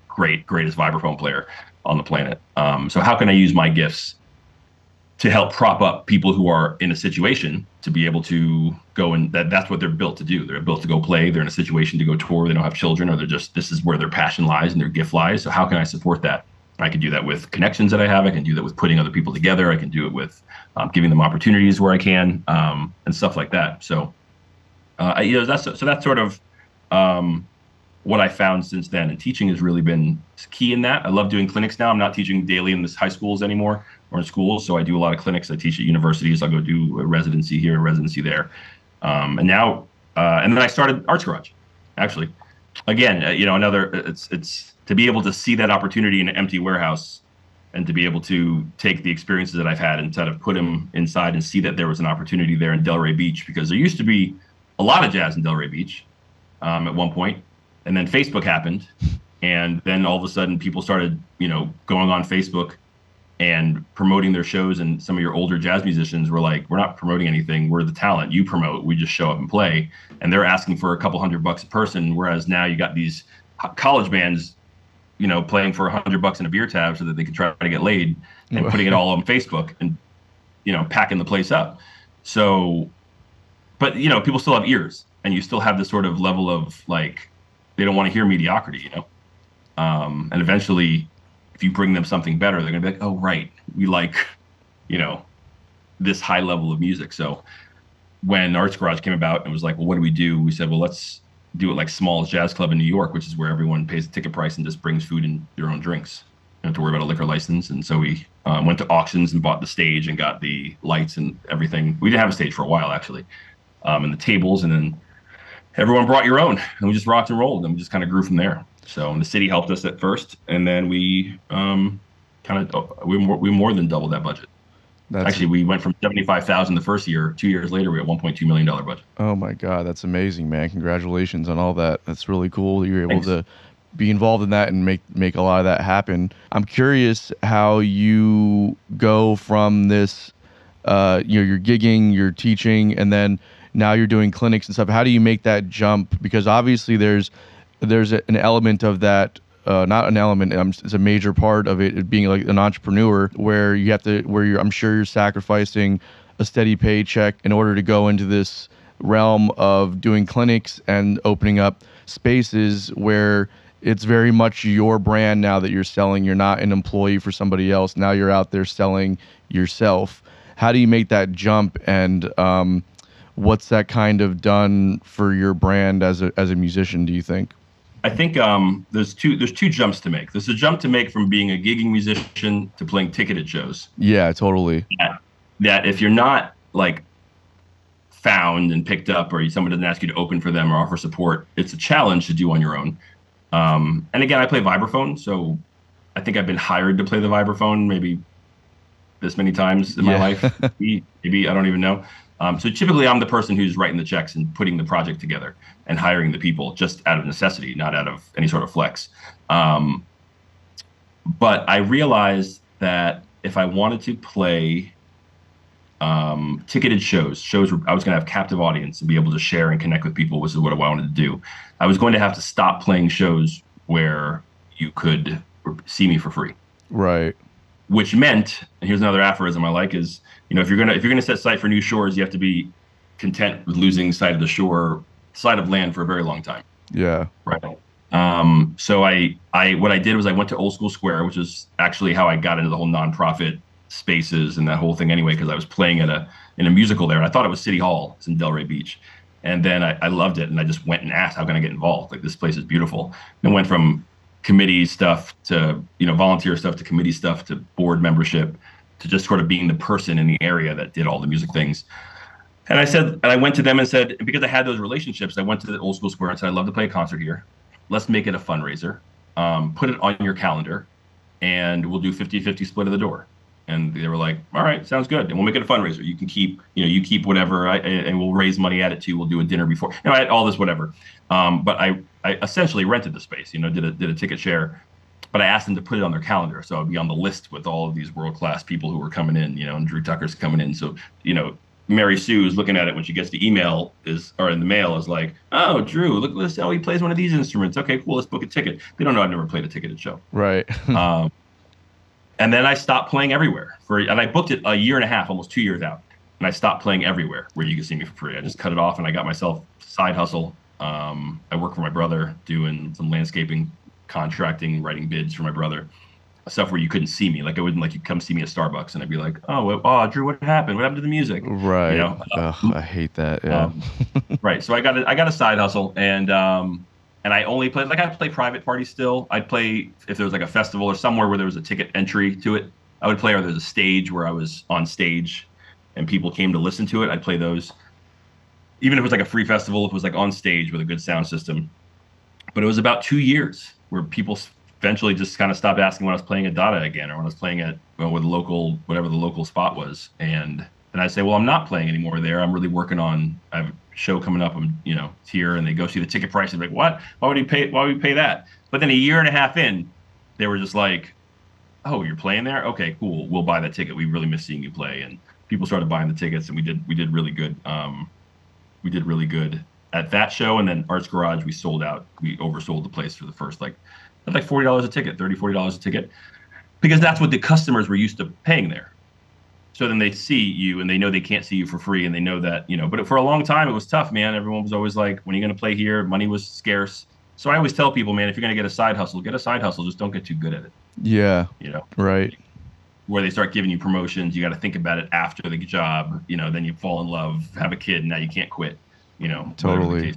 great greatest vibraphone player on the planet. Um, so how can I use my gifts to help prop up people who are in a situation to be able to go and that that's what they're built to do. They're built to go play. They're in a situation to go tour. They don't have children, or they're just this is where their passion lies and their gift lies. So how can I support that? I can do that with connections that I have. I can do that with putting other people together. I can do it with um, giving them opportunities where I can um, and stuff like that. So, uh, you know, that's so that's sort of um, what I found since then. And teaching has really been key in that. I love doing clinics now. I'm not teaching daily in this high schools anymore or in schools. So I do a lot of clinics. I teach at universities. I'll go do a residency here, a residency there. Um, and now, uh, and then I started Arts Garage, actually. Again, uh, you know, another, it's, it's to be able to see that opportunity in an empty warehouse and to be able to take the experiences that I've had and sort of put them inside and see that there was an opportunity there in Delray Beach because there used to be a lot of jazz in Delray Beach um, at one point, and then Facebook happened, and then all of a sudden people started, you know, going on Facebook and promoting their shows, and some of your older jazz musicians were like, "We're not promoting anything. We're the talent. You promote. We just show up and play." And they're asking for a couple hundred bucks a person, whereas now you got these college bands, you know, playing for a hundred bucks in a beer tab so that they can try to get laid, and putting it all on Facebook and you know packing the place up. So, but you know, people still have ears, and you still have this sort of level of like they don't want to hear mediocrity, you know. Um, and eventually, if you bring them something better, they're gonna be like, oh right, we like, you know, this high level of music. So when Arts Garage came about and was like, well, what do we do? We said, well, let's do it like Smalls Jazz Club in New York, which is where everyone pays the ticket price and just brings food and their own drinks. You don't have to worry about a liquor license. And so we um, went to auctions and bought the stage and got the lights and everything. We didn't have a stage for a while actually, um, and the tables, and then everyone brought your own, and we just rocked and rolled, and we just kind of grew from there. So the city helped us at first, and then we um, kind of we more, we more than doubled that budget. That's Actually, we went from seventy-five thousand the first year. Two years later, we had one point two million dollar budget. Oh my God, that's amazing, man! Congratulations on all that. That's really cool. You're able Thanks. to be involved in that and make make a lot of that happen. I'm curious how you go from this, uh, you know, you're gigging, you're teaching, and then now you're doing clinics and stuff. How do you make that jump? Because obviously there's there's a- an element of that. Uh, not an element. Um, it's a major part of it being like an entrepreneur, where you have to, where you're. I'm sure you're sacrificing a steady paycheck in order to go into this realm of doing clinics and opening up spaces where it's very much your brand now that you're selling. You're not an employee for somebody else. Now you're out there selling yourself. How do you make that jump? And um, what's that kind of done for your brand as a as a musician? Do you think? I think um, there's two there's two jumps to make. There's a jump to make from being a gigging musician to playing ticketed shows. Yeah, totally. That, that if you're not like found and picked up, or someone doesn't ask you to open for them or offer support, it's a challenge to do on your own. Um, and again, I play vibraphone, so I think I've been hired to play the vibraphone maybe this many times in my life. (laughs) maybe, maybe I don't even know. Um, so typically, I'm the person who's writing the checks and putting the project together and hiring the people just out of necessity, not out of any sort of flex. Um, but I realized that if I wanted to play um, ticketed shows, shows where I was going to have captive audience and be able to share and connect with people, which is what I wanted to do. I was going to have to stop playing shows where you could see me for free Right. which meant and here's another aphorism i like is you know if you're gonna if you're gonna set sight for new shores you have to be content with losing sight of the shore sight of land for a very long time. Yeah. right. Um so i i what i did was i went to old school square which is actually how i got into the whole nonprofit spaces and that whole thing anyway because i was playing at a in a musical there and i thought it was city hall it's in delray beach. And then I, I loved it and i just went and asked how can i get involved? Like this place is beautiful. And went from committee stuff to you know volunteer stuff to committee stuff to board membership to just sort of being the person in the area that did all the music things and i said and i went to them and said because i had those relationships i went to the old school square and said i'd love to play a concert here. Let's make it a fundraiser. Um, put it on your calendar and we'll do 50-50 split of the door. And they were like all right sounds good. And we'll make it a fundraiser. You can keep you know you keep whatever I, and we'll raise money at it too. We'll do a dinner before you know I had all this whatever. Um, but I, I essentially rented the space you know did a, did a ticket share but I asked them to put it on their calendar. So I'd be on the list with all of these world class people who were coming in you know and Drew Tucker's coming in. So you know Mary Sue is looking at it when she gets the email is or in the mail is like, oh Drew, look this how he plays one of these instruments. Okay, cool, let's book a ticket. They don't know I've never played a ticketed show. Right. (laughs) Um, and then I stopped playing everywhere for and I booked it a year and a half, almost two years out. And I stopped playing everywhere where you could see me for free. I just cut it off and I got myself side hustle. Um, I work for my brother doing some landscaping, contracting, writing bids for my brother stuff where you couldn't see me. Like I wouldn't like you come see me at Starbucks and I'd be like, oh, well, oh, Drew, what happened? What happened to the music? right. You know, Ugh, I hate that. Yeah. Um, right. So I got a, I got a side hustle and um and I only played like I play private parties still. I'd play if there was like a festival or somewhere where there was a ticket entry to it. I would play or there's a stage where I was on stage and people came to listen to it. I'd play those. Even if it was like a free festival, if it was like on stage with a good sound system. But it was about two years where people eventually just kind of stopped asking when I was playing at Dada again or when I was playing at well, with local whatever the local spot was. And then I say, well, I'm not playing anymore there. I'm really working on. I have a show coming up. I'm you know here, and they go see the ticket price. and like, what? Why would you pay? Why would we pay that? But then a year and a half in, they were just like, oh, you're playing there? Okay, cool. We'll buy that ticket. We really miss seeing you play. And people started buying the tickets, and we did we did really good. Um, we did really good at that show, and then Arts Garage, we sold out. We oversold the place for the first like like forty dollars a ticket, 30 40 dollars a ticket, because that's what the customers were used to paying there. So then they see you and they know they can't see you for free, and they know that you know. But for a long time, it was tough, man. Everyone was always like, "When are you going to play here?" Money was scarce, So I always tell people, man, if you're gonna get a side hustle, get a side hustle. Just don't get too good at it. Yeah. You know, Right. where they start giving you promotions, you got to think about it after the job. You know, then you fall in love, have a kid, and now you can't quit. You know, Totally.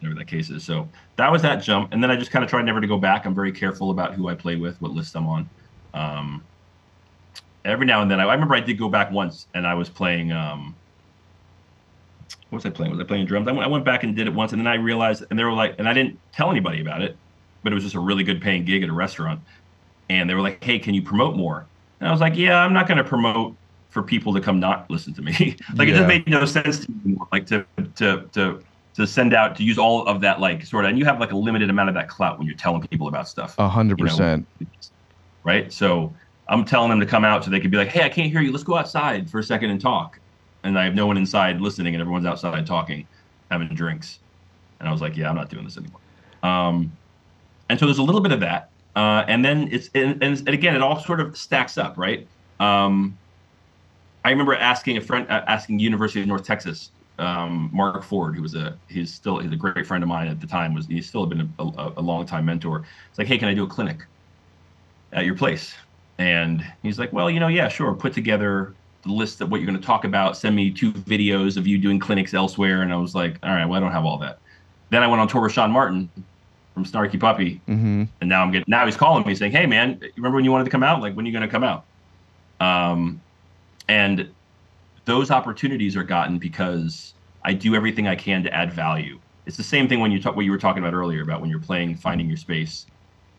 Whatever that case is. So that was that jump, and then I just kind of tried never to go back. I'm very careful about who I play with, what list I'm on. Um, every now and then, I, I remember I did go back once, and I was playing. Um, what was I playing? Was I playing drums? I went, I went back and did it once, and then I realized, and they were like, and I didn't tell anybody about it, but it was just a really good paying gig at a restaurant, and they were like, "Hey, can you promote more?" And I was like, "Yeah, I'm not going to promote for people to come not listen to me. (laughs) like it Yeah. just made no sense to me anymore. Like to to to to send out to use all of that like sort of, and you have like a limited amount of that clout when you're telling people about stuff A hundred percent. right? So I'm telling them to come out so they could be like, "Hey, I can't hear you. Let's go outside for a second and talk." And I have no one inside listening, and everyone's outside talking, having drinks. And I was like, "Yeah, I'm not doing this anymore." Um, and so there's a little bit of that, uh, and then it's and, and, and again, it all sort of stacks up, right? Um, I remember asking a friend, uh, asking University of North Texas, um, Mark Ford, who was a he's still he's a great friend of mine at the time. Was he's still been a, a, a long time mentor. It's like, hey, can I do a clinic at your place? And he's like, well, you know, yeah, sure. Put together the list of what you're going to talk about. Send me two videos of you doing clinics elsewhere. And I was like, all right, well, I don't have all that. Then I went on tour with Shaun Martin from Snarky Puppy, Mm-hmm. and now I'm getting now he's calling me saying, "Hey man, you remember when you wanted to come out? Like when are you going to come out?" Um, and those opportunities are gotten because I do everything I can to add value. It's the same thing when you talk what you were talking about earlier about when you're playing, finding your space.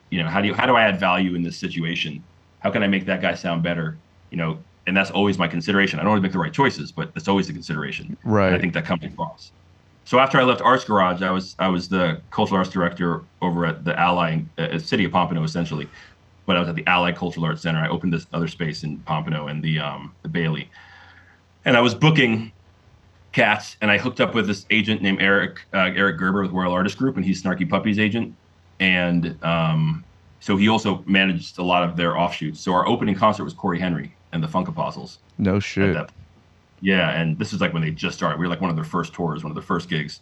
You know, how do you how do I add value in this situation? How can I make that guy sound better? You know, and that's always my consideration. I don't always make the right choices, but that's always the consideration. And Right. I think that comes across. So after I left Arts Garage, I was I was the cultural arts director over at the Ali uh, City of Pompano, essentially. But I was at the Ali Cultural Arts Center. I opened this other space in Pompano and the um, the Bailey, and I was booking cats. And I hooked up with this agent named Eric uh, Eric Gerber with Royal Artist Group, and he's Snarky Puppy's agent. And um, so he also managed a lot of their offshoots. So our opening concert was Corey Henry and the Funk Apostles No shit. Yeah, and this is like when they just started. We were like one of their first tours, one of their first gigs.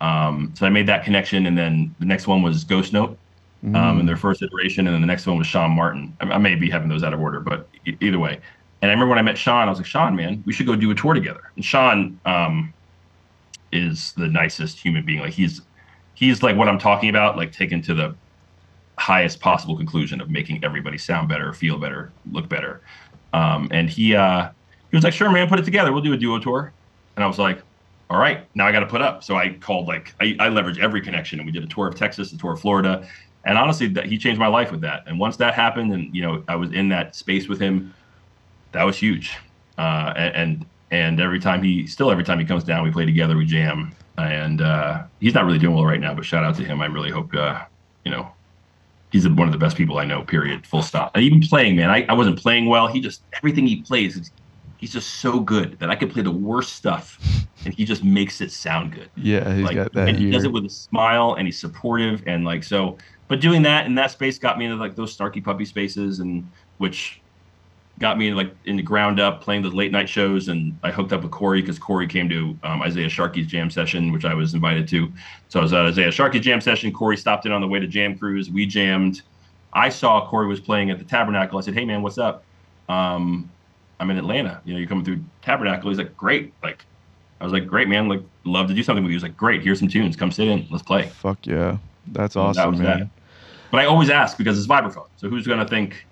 Um, so I made that connection, and then the next one was Ghost Note, um, Mm. in their first iteration, and then the next one was Shaun Martin. I, I may be having those out of order, but e- either way. And I remember when I met Shaun, I was like, Shaun, man, we should go do a tour together. And Shaun um, is the nicest human being. Like he's he's like what I'm talking about, like taken to the highest possible conclusion of making everybody sound better, feel better, look better. Um, and he uh, he was like, "Sure, man, put it together. We'll do a duo tour." And I was like, "All right, now I got to put up." So I called like I, I every connection, and we did a tour of Texas, a tour of Florida, and honestly, that he changed my life with that. And once that happened, and you know, I was in that space with him, that was huge. Uh, and and and every time he, still every time he comes down, we play together, we jam. And uh, he's not really doing well right now, but shout out to him. I really hope, uh, you know, he's one of the best people I know. Period. Full stop. And even playing, man, I, I wasn't playing well. He just everything he plays, he's just so good that I could play the worst stuff, and he just makes it sound good. Yeah, he's like, got that and he does it with a smile, and he's supportive, and like so. But doing that in that space got me into like those Snarky Puppy spaces, and which got me like in the ground up playing the late night shows and I hooked up with Corey because Corey came to um, Isaiah Sharkey's jam session, which I was invited to. So I was at Isaiah Sharkey's jam session. Corey stopped in on the way to Jam Cruise. We jammed. I saw Corey was playing at the Tabernacle. I said, "Hey man, what's up? Um, I'm in Atlanta. You know, you're coming through Tabernacle." He's like, "Great!" Like, I was like, "Great man, like love to do something with you." he's like, "Great, here's some tunes. Come sit in. Let's play." Fuck yeah. That's that awesome, was man. that. But I always ask because it's vibraphone. So who's gonna think?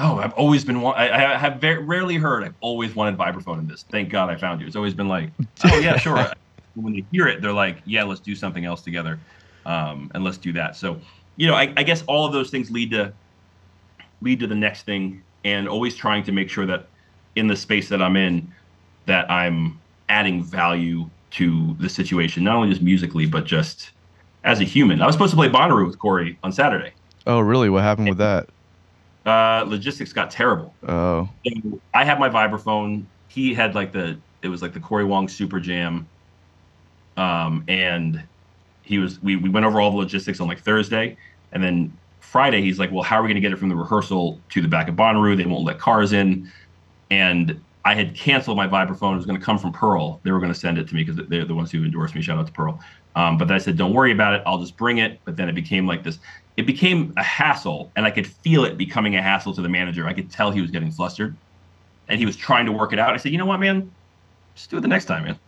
Oh, I've always been. wa- I, I have very rarely heard. I've always wanted vibraphone in this. Thank God I found you. It's always been like, (laughs) oh yeah, sure. (laughs) when they hear it, they're like, yeah, let's do something else together, um, and let's do that. So, you know, I, I guess all of those things lead to lead to the next thing, and always trying to make sure that in the space that I'm in, that I'm adding value to the situation, not only just musically, but just as a human. I was supposed to play Bonnaroo with Corey on Saturday. Oh, really? What happened with that? Uh, logistics got terrible. Oh, So I had my vibraphone. He had like the it was like the Corey Wong Super Jam. Um, and he was we, we went over all the logistics on like Thursday, and then Friday he's like, well, how are we gonna get it from the rehearsal to the back of Bonnaroo? They won't let cars in, and I had canceled my vibraphone. It was going to come from Pearl. They were going to send it to me because they're the ones who endorsed me. Shout out to Pearl. Um, but then I said, don't worry about it. I'll just bring it. But then it became like this. It became a hassle, and I could feel it becoming a hassle to the manager. I could tell he was getting flustered, and he was trying to work it out. I said, you know what, man? Just do it the next time, man.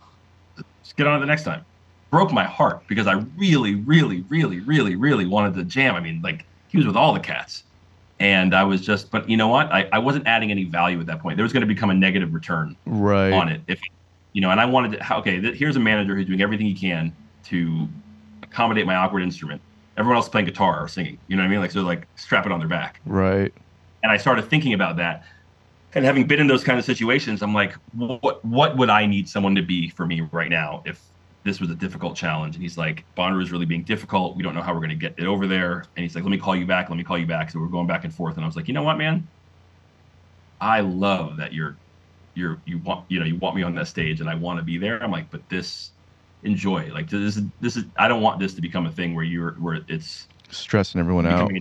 Just get on it the next time. Broke my heart because I really, really, really, really, really wanted to jam. I mean, like he was with all the cats and I was just, but you know what? I, I wasn't adding any value at that point. There was going to become a negative return Right. on it. If you know, and I wanted to, okay, th- here's a manager who's doing everything he can to accommodate my awkward instrument. Everyone else is playing guitar or singing. You know what I mean? Like so, like strap it on their back. Right. And I started thinking about that. And having been in those kind of situations, I'm like, what what would I need someone to be for me right now if this was a difficult challenge? And he's like, Bonnaroo is really being difficult. We don't know how we're going to get it over there. And he's like, let me call you back. Let me call you back. So we're going back and forth. And I was like, you know what, man? I love that you're you're you want you know you want me on that stage and I want to be there. I'm like, but this enjoy like this is this is I don't want this to become a thing where you're where it's Stressing everyone out.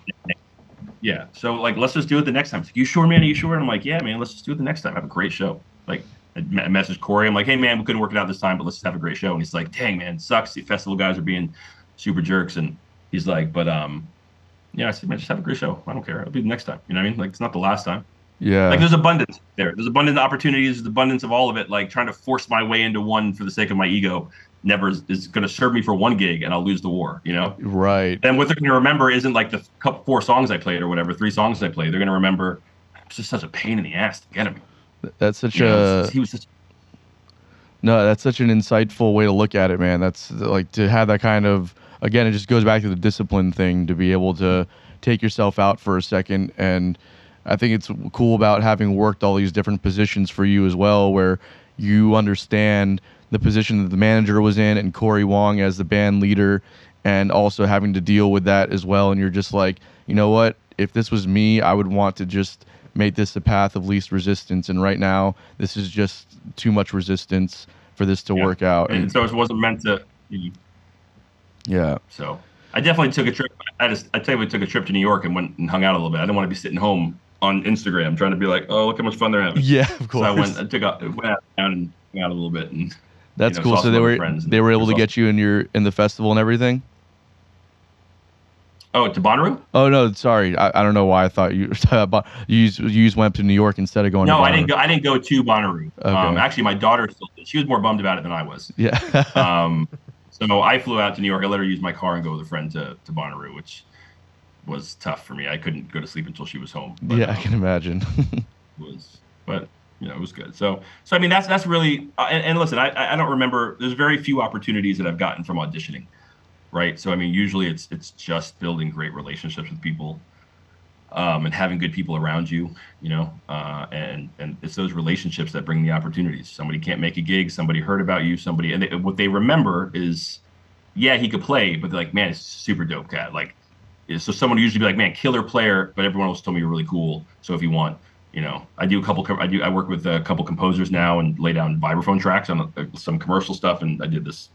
yeah. So like, let's just do it the next time. It's like, you sure, man? Are you sure? And I'm like, yeah, man. Let's just do it the next time. Have a great show. Like, I me- messaged Corey. I'm like, hey, man, we couldn't work it out this time, but let's just have a great show. And he's like, dang, man, sucks. The festival guys are being super jerks. And he's like, but um, yeah. I said, man, just have a great show. I don't care. It'll be the next time. You know what I mean? Like, it's not the last time. Yeah. Like, there's abundance there. There's abundant opportunities. There's abundance of all of it. Like, trying to force my way into one for the sake of my ego never is, is going to serve me for one gig, and I'll lose the war. You know right. And what they're going to remember isn't like the couple four songs I played or whatever, three songs I played. They're going to remember it's just such a pain in the ass to get him. That's such know, a he was just No, that's such an insightful way to look at it, man. That's like to have that kind of again, it just goes back to the discipline thing to be able to take yourself out for a second and I think it's cool about having worked all these different positions for you as well where you understand the position that the manager was in and Corey Wong as the band leader and also having to deal with that as well and you're just like, you know what? If this was me, I would want to just make this the path of least resistance and right now this is just too much resistance for this to Yeah. work out and and so it wasn't meant to. yeah So I definitely took a trip. I just I tell you, we took a trip to New York and went and hung out a little bit. I didn't want to be sitting home on Instagram trying to be like, oh, look how much fun they're having. yeah of So course I went, I took out, went out and hung out a little bit, and that's know, cool so they were friends they were able to get you in your in the festival and everything oh, to Bonnaroo. oh no sorry i, I don't know why i thought you (laughs) you you used went up to new york instead of going No, to I didn't go. I didn't go to Bonnaroo. Um, actually, my daughter still did. She was more bummed about it than I was. yeah (laughs) um, so I flew out to New York. I let her use my car and go with a friend to, to Bonnaroo, which was tough for me. I couldn't go to sleep until she was home. But, yeah i um, can imagine (laughs) it was, but you know, it was good. So, so I mean, that's that's really. Uh, and, and listen, I I don't remember. There's very few opportunities that I've gotten from auditioning, right? So I mean, usually it's it's just building great relationships with people. Um, and having good people around you, you know, uh, and and it's those relationships that bring the opportunities. Somebody can't make a gig, somebody heard about you, somebody, and they, what they remember is, yeah, he could play, but they're like, man, it's super dope cat. Like, so someone usually be like, man, killer player, but everyone else told me you're really cool. So if you want, you know, I do a couple. I do. I work with a couple composers now and lay down vibraphone tracks on uh, some commercial stuff. And I did this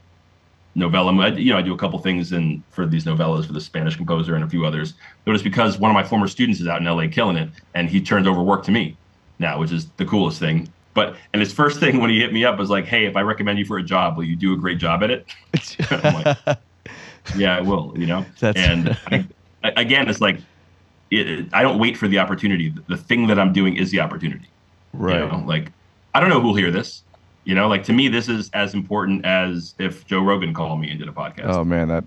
novella. I, you know, I do a couple things in for these novellas for the Spanish composer and a few others. But it's because one of my former students is out in LA killing it, and he turned over work to me now, which is the coolest thing. But and his first thing when he hit me up was like, "Hey, if I recommend you for a job, will you do a great job at it?" (laughs) I'm like, yeah, I will. You know, (laughs) That's- and I, again, it's like it, I don't wait for the opportunity. The thing that I'm doing is the opportunity. you right know? Like I don't know who'll hear this. You know, like to me, this is as important as if Joe Rogan called me and did a podcast. Oh man, that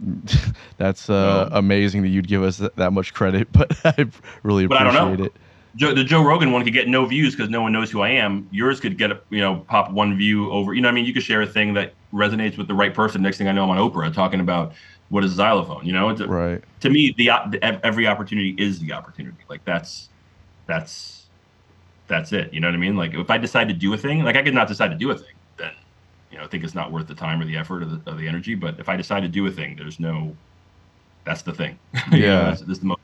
(laughs) that's uh, amazing that you'd give us that, that much credit, (laughs) but I really But I don't appreciate know. it. Joe, the Joe Rogan one could get no views because no one knows who I am. Yours could get, a, you know, pop one view over. You know, I mean, you could share a thing that resonates with the right person. Next thing I know, I'm on Oprah talking about what is a xylophone. You know, it's a, Right. to me, the, the every opportunity is the opportunity. Like that's that's that's it. You know what I mean? Like if I decide to do a thing, like I could not decide to do a thing, then you know, I think it's not worth the time or the effort or the, or the energy. But if I decide to do a thing, there's no. That's the thing. (laughs) You know, Yeah. that's, that's the most.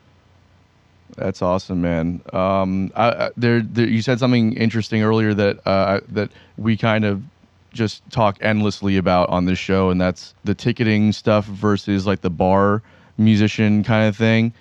That's awesome, man. Um, I, I, there, there, you said something interesting earlier that uh, that we kind of just talk endlessly about on this show, and that's the ticketing stuff versus like the bar musician kind of thing.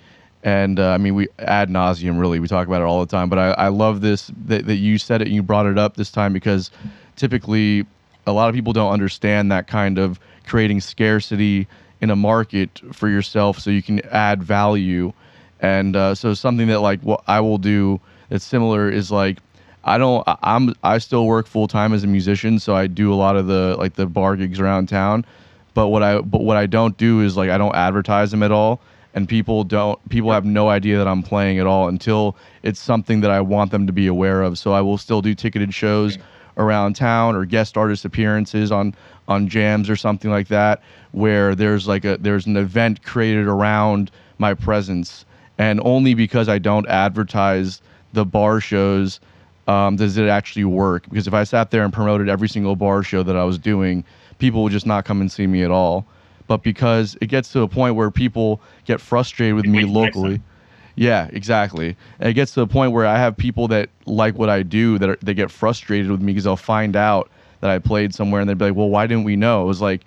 And uh, I mean, we ad nauseum really we talk about it all the time. But I, I love this that, that you said it and you brought it up this time because typically a lot of people don't understand that kind of creating scarcity in a market for yourself so you can add value. And uh, so something that like what I will do that's similar is like I don't I'm I still work full time as a musician, so I do a lot of the like the bar gigs around town. But what I but what I don't do is like I don't advertise them at all, and people don't people have no idea that I'm playing at all until it's something that I want them to be aware of. So I will still do ticketed shows around town or guest artist appearances on on jams or something like that where there's like a there's an event created around my presence. And only because I don't advertise the bar shows um, does it actually work. Because if I sat there and promoted every single bar show that I was doing people would just not come and see me at all but because it gets to a point where people get frustrated with me till next locally yeah, exactly. And it gets to the point where I have people that like what I do that are, they get frustrated with me because they'll find out that I played somewhere and they'd be like, "Well, why didn't we know?" It was like,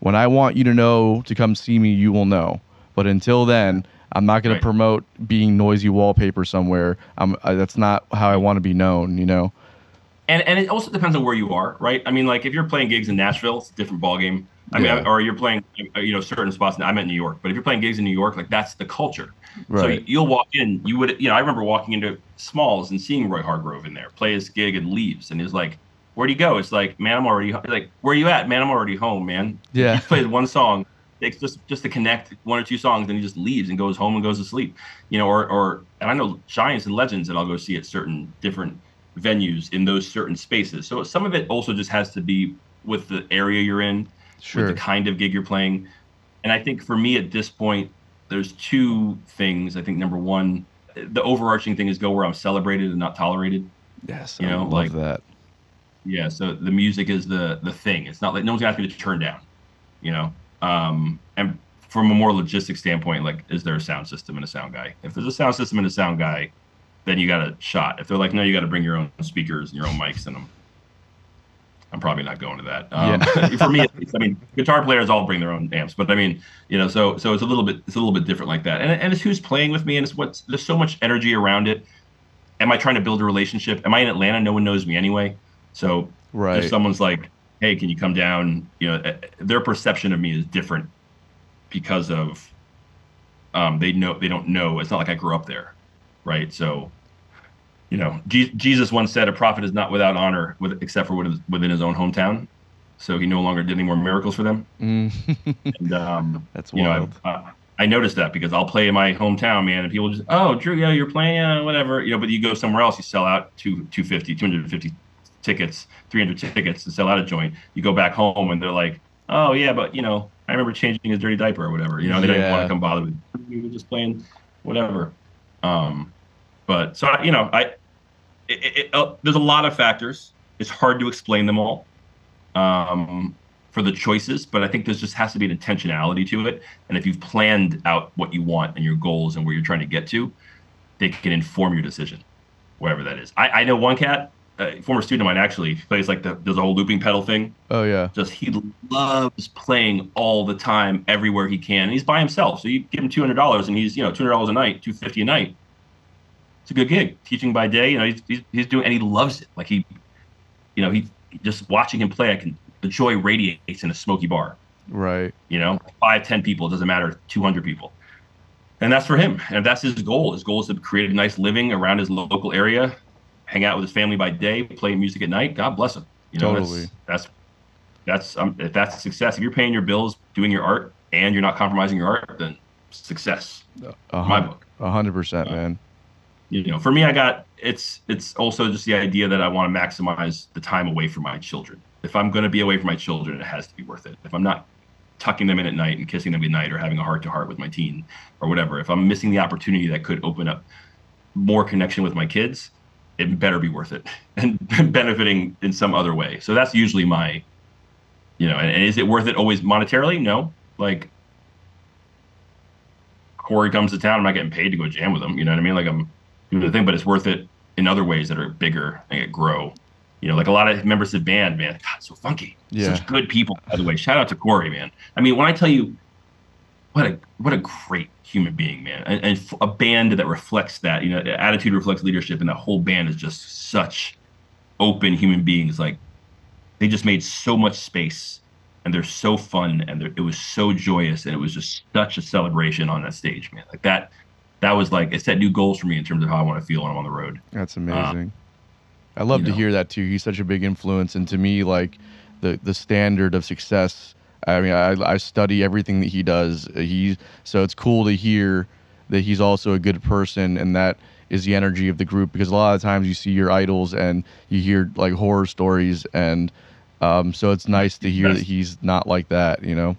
when I want you to know to come see me, you will know. But until then, I'm not going Right. to promote being noisy wallpaper somewhere. I'm, I, that's not how I want to be known. You know? and and it also depends on where you are, right? I mean, like if you're playing gigs in Nashville, it's a different ballgame. I mean, Yeah. or you're playing, uh, you know, certain spots. I'm at New York, but if you're playing gigs in New York, like that's the culture. So you'll walk in, you would, you know, I remember walking into Smalls and seeing Roy Hargrove in there play his gig and leaves, and he's like, "Where'd you go?" It's like, "Man, I'm already ho-" like, where are you at, man? I'm already home, man." Yeah. He plays one song, takes just just to connect one or two songs, and he just leaves and goes home and goes to sleep. You know, or or and I know giants and legends that I'll go see at certain different venues in those certain spaces. So some of it also just has to be with the area you're in, Sure. with the kind of gig you're playing. And I think for me at this point, there's two things. I think number one, the overarching thing is go where I'm celebrated and not tolerated. yes. you I know, love like- that. Yeah, so the music is the the thing. It's not like no one's gonna ask me to turn down, you know. Um, and from a more logistic standpoint, like, is there a sound system and a sound guy? If there's a sound system and a sound guy, then you got a shot. If they're like, no, you got to bring your own speakers and your own mics, then I'm, I'm probably not going to that. Um, Yeah. (laughs) for me, at least, I mean, guitar players all bring their own amps, but I mean, you know, so so it's a little bit it's a little bit different like that, and and it's who's playing with me, and it's what's there's so much energy around it. Am I trying to build a relationship? Am I in Atlanta? No one knows me anyway. So Right. if someone's like, "Hey, can you come down?" You know, eh, their perception of me is different because of um, they know they don't know. It's not like I grew up there, right? So, you know, Je- Jesus once said, "A prophet is not without honor, with, except for within, within his own hometown." So he no longer did any more miracles for them. Mm. (laughs) And um, (laughs) That's you know, wild. I, uh, I noticed that because I'll play in my hometown, man, and people just, oh, Drew, yeah, you're playing, uh, whatever, you know. But you go somewhere else, you sell out two, 250, 250 tickets, 300 tickets to sell out a joint. You go back home, and they're like, oh yeah, but you know, I remember changing his dirty diaper or whatever. You know, they don't even want to come bother with. We were just playing, whatever. Um, but so I, you know, I, it, it, uh, there's a lot of factors. It's hard to explain them all. Um, for the choices, but I think there just has to be an intentionality to it. And if you've planned out what you want and your goals and where you're trying to get to, they can inform your decision, wherever that is. I, I know one cat, a former student of mine actually, plays like the there's a whole looping pedal thing. Oh yeah. Just he loves playing all the time, everywhere he can. And he's by himself, so you give him two hundred dollars, and he's you know two hundred dollars a night, two fifty a night. It's a good gig. Teaching by day, you know, he's, he's he's doing, and he loves it. Like he, you know, he just watching him play, I can the joy radiates in a smoky bar Right. you know five ten people it doesn't matter 200 people and that's for him and that's his goal his goal is to create a nice living around his local area hang out with his family by day play music at night god bless him you know Totally. that's that's that's um, if that's success if you're paying your bills doing your art and you're not compromising your art then success my book a hundred percent, man. You know for me i got it's it's also just the idea that i want to maximize the time away from my children if i'm going to be away from my children it has to be worth it if i'm not tucking them in at night and kissing them goodnight or having a heart to heart with my teen or whatever if i'm missing the opportunity that could open up more connection with my kids it better be worth it (laughs) and (laughs) benefiting in some other way so that's usually my you know and, and is it worth it always monetarily no like Corey comes to town, I'm not getting paid to go jam with him. You know what I mean? Like I'm doing the thing, but it's worth it in other ways that are bigger and it grow. You know, like a lot of members of the band, man, God, so funky. Yeah. Such good people, by the way. Shout out to Corey, man. I mean, when I tell you, what a what a great human being, man, and, and f- a band that reflects that. You know, attitude reflects leadership, and the whole band is just such open human beings. Like they just made so much space, and they're so fun, and they're- it was so joyous, and it was just such a celebration on that stage, man. Like that, that was like it set new goals for me in terms of how I want to feel when I'm on the road. That's amazing. I love to know. hear that too. He's such a big influence, and to me, like the the standard of success. I mean, I, I study everything that he does. He's so it's cool to hear that he's also a good person, and that is the energy of the group. Because a lot of times you see your idols and you hear like horror stories, and um, so it's nice to hear Yes. that he's not like that. You know?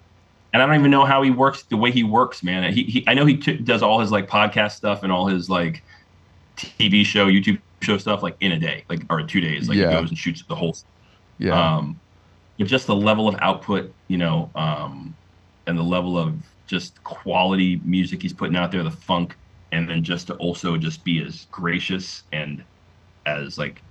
And I don't even know how he works the way he works, man. He, he I know he t- does all his like podcast stuff and all his like TV show, YouTube show stuff like in a day, like or two days. Like Yeah. he goes and shoots the whole. Yeah. Um, but just the level of output, you know, um, and the level of just quality music he's putting out there, the funk, and then just to also just be as gracious and as like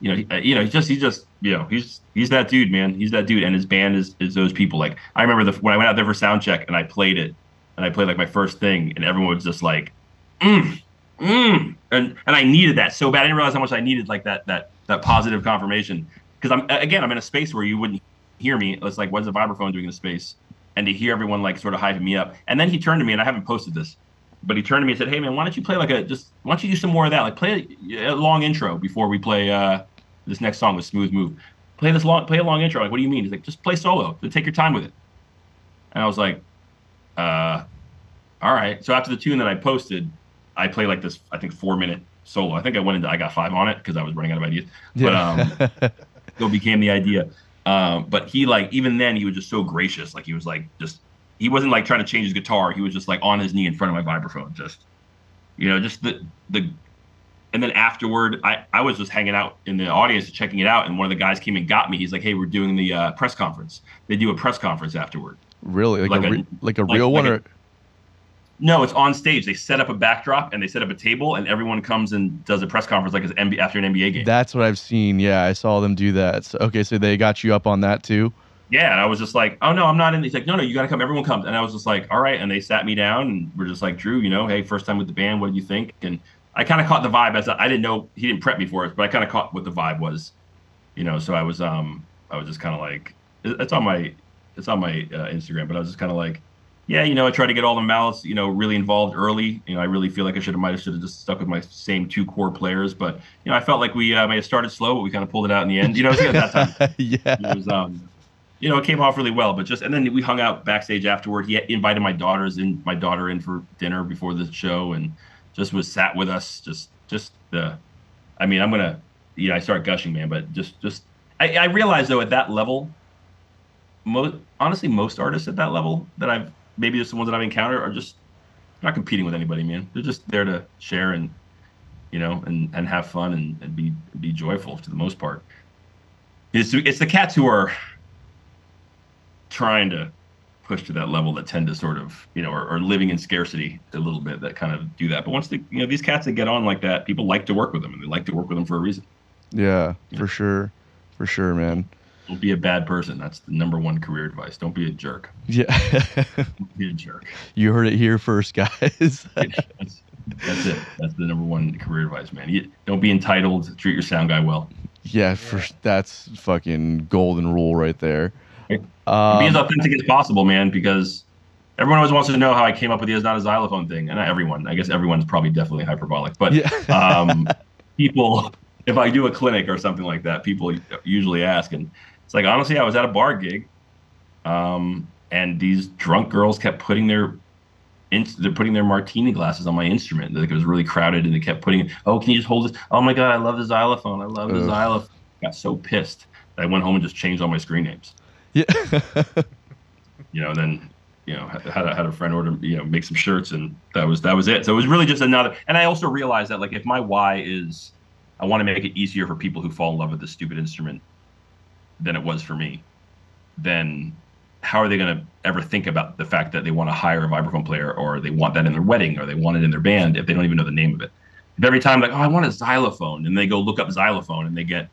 you know, he, you know, he's just he's just you know he's he's that dude, man. He's that dude, and his band is is those people. Like I remember the when I went out there for sound check and I played it, and I played like my first thing, and everyone was just like, mm, mm, and and I needed that so bad. I didn't realize how much I needed like that that that positive confirmation because I'm again I'm in a space where you wouldn't hear me. It's like what's a vibraphone doing in a space, and to hear everyone like sort of hyping me up, and then he turned to me and I haven't posted this. But he turned to me and said, "Hey man, why don't you play like a just why don't you do some more of that? Like play a, a long intro before we play uh, this next song with Smooth Move. Play this long, play a long intro. Like, what do you mean? He's like, just play solo. Take your time with it. And I was like, uh, all right. So after the tune that I posted, I play like this, I think four minute solo. I think I went into I got five on it because I was running out of ideas. But um, (laughs) so became the idea. Um, but he like even then he was just so gracious. Like he was like just he wasn't like trying to change his guitar. He was just like on his knee in front of my vibraphone, just you know, just the the. And then afterward, I I was just hanging out in the audience checking it out, and one of the guys came and got me. He's like, "Hey, we're doing the uh, press conference. They do a press conference afterward." really, like, like a, re- like a like- real like one, a- or No, it's on stage. They set up a backdrop and they set up a table, and everyone comes and does a press conference like it's NBA, after an NBA game. that's what I've seen. Yeah, I saw them do that. So, okay, so they got you up on that too. Yeah, and I was just like, "Oh no, I'm not in." He's like, "No, no, you got to come. Everyone comes." And I was just like, "All right." And they sat me down and we're just like, "Drew, you know, hey, first time with the band. What do you think?" And I kind of caught the vibe as I, I didn't know he didn't prep me for it, but I kind of caught what the vibe was, you know. So I was um I was just kind of like, it's on my it's on my uh, Instagram, but I was just kind of like, yeah, you know, I tried to get all the mouths, you know, really involved early. You know, I really feel like I should have might have should have just stuck with my same two core players, but you know, I felt like we uh, may have started slow, but we kind of pulled it out in the end. You know, it was at that time (laughs) yeah. it was um you know it came off really well but just and then we hung out backstage afterward. He invited my daughters in my daughter in for dinner before the show and just was sat with us just just the i mean i'm gonna you know i start gushing man but just just i, I realize though at that level most honestly most artists at that level that i've maybe just the ones that i've encountered are just not competing with anybody man. They're just there to share and you know and and have fun and, and be be joyful to the most part. It's it's the cats who are trying to push to that level that tend to sort of you know are, are living in scarcity a little bit that kind of do that but once the you know these cats that get on like that people like to work with them and they like to work with them for a reason Yeah, Yeah. for sure. For sure, man. don't be a bad person that's the number one career advice don't be a jerk Yeah. don't be a jerk (laughs) you heard it here first, guys. (laughs) that's, that's it that's the number one career advice man you, don't be entitled treat your sound guy well yeah, for that's fucking golden rule right there. Be as Um, authentic as possible, man, because everyone always wants to know how I came up with the "is not a xylophone" thing, and not everyone. I guess everyone's probably definitely hyperbolic, but yeah. um, (laughs) people, if I do a clinic or something like that, people usually ask, and it's like honestly, I was at a bar gig, um, and these drunk girls kept putting their in, they're putting their martini glasses on my instrument. Like it was really crowded, and they kept putting, "Oh, can you just hold this? Oh my god, I love the xylophone. I love the Ugh. xylophone." Got so pissed that I went home and just changed all my screen names yeah. (laughs) you know, and then you know had a, had a friend order you know make some shirts, and that was that was it. So it was really just another. And I also realized that like if my why is I want to make it easier for people who fall in love with this stupid instrument than it was for me, then how are they going to ever think about the fact that they want to hire a vibraphone player or they want that in their wedding or they want it in their band if they don't even know the name of it? If every time like, oh, I want a xylophone, and they go look up xylophone and they get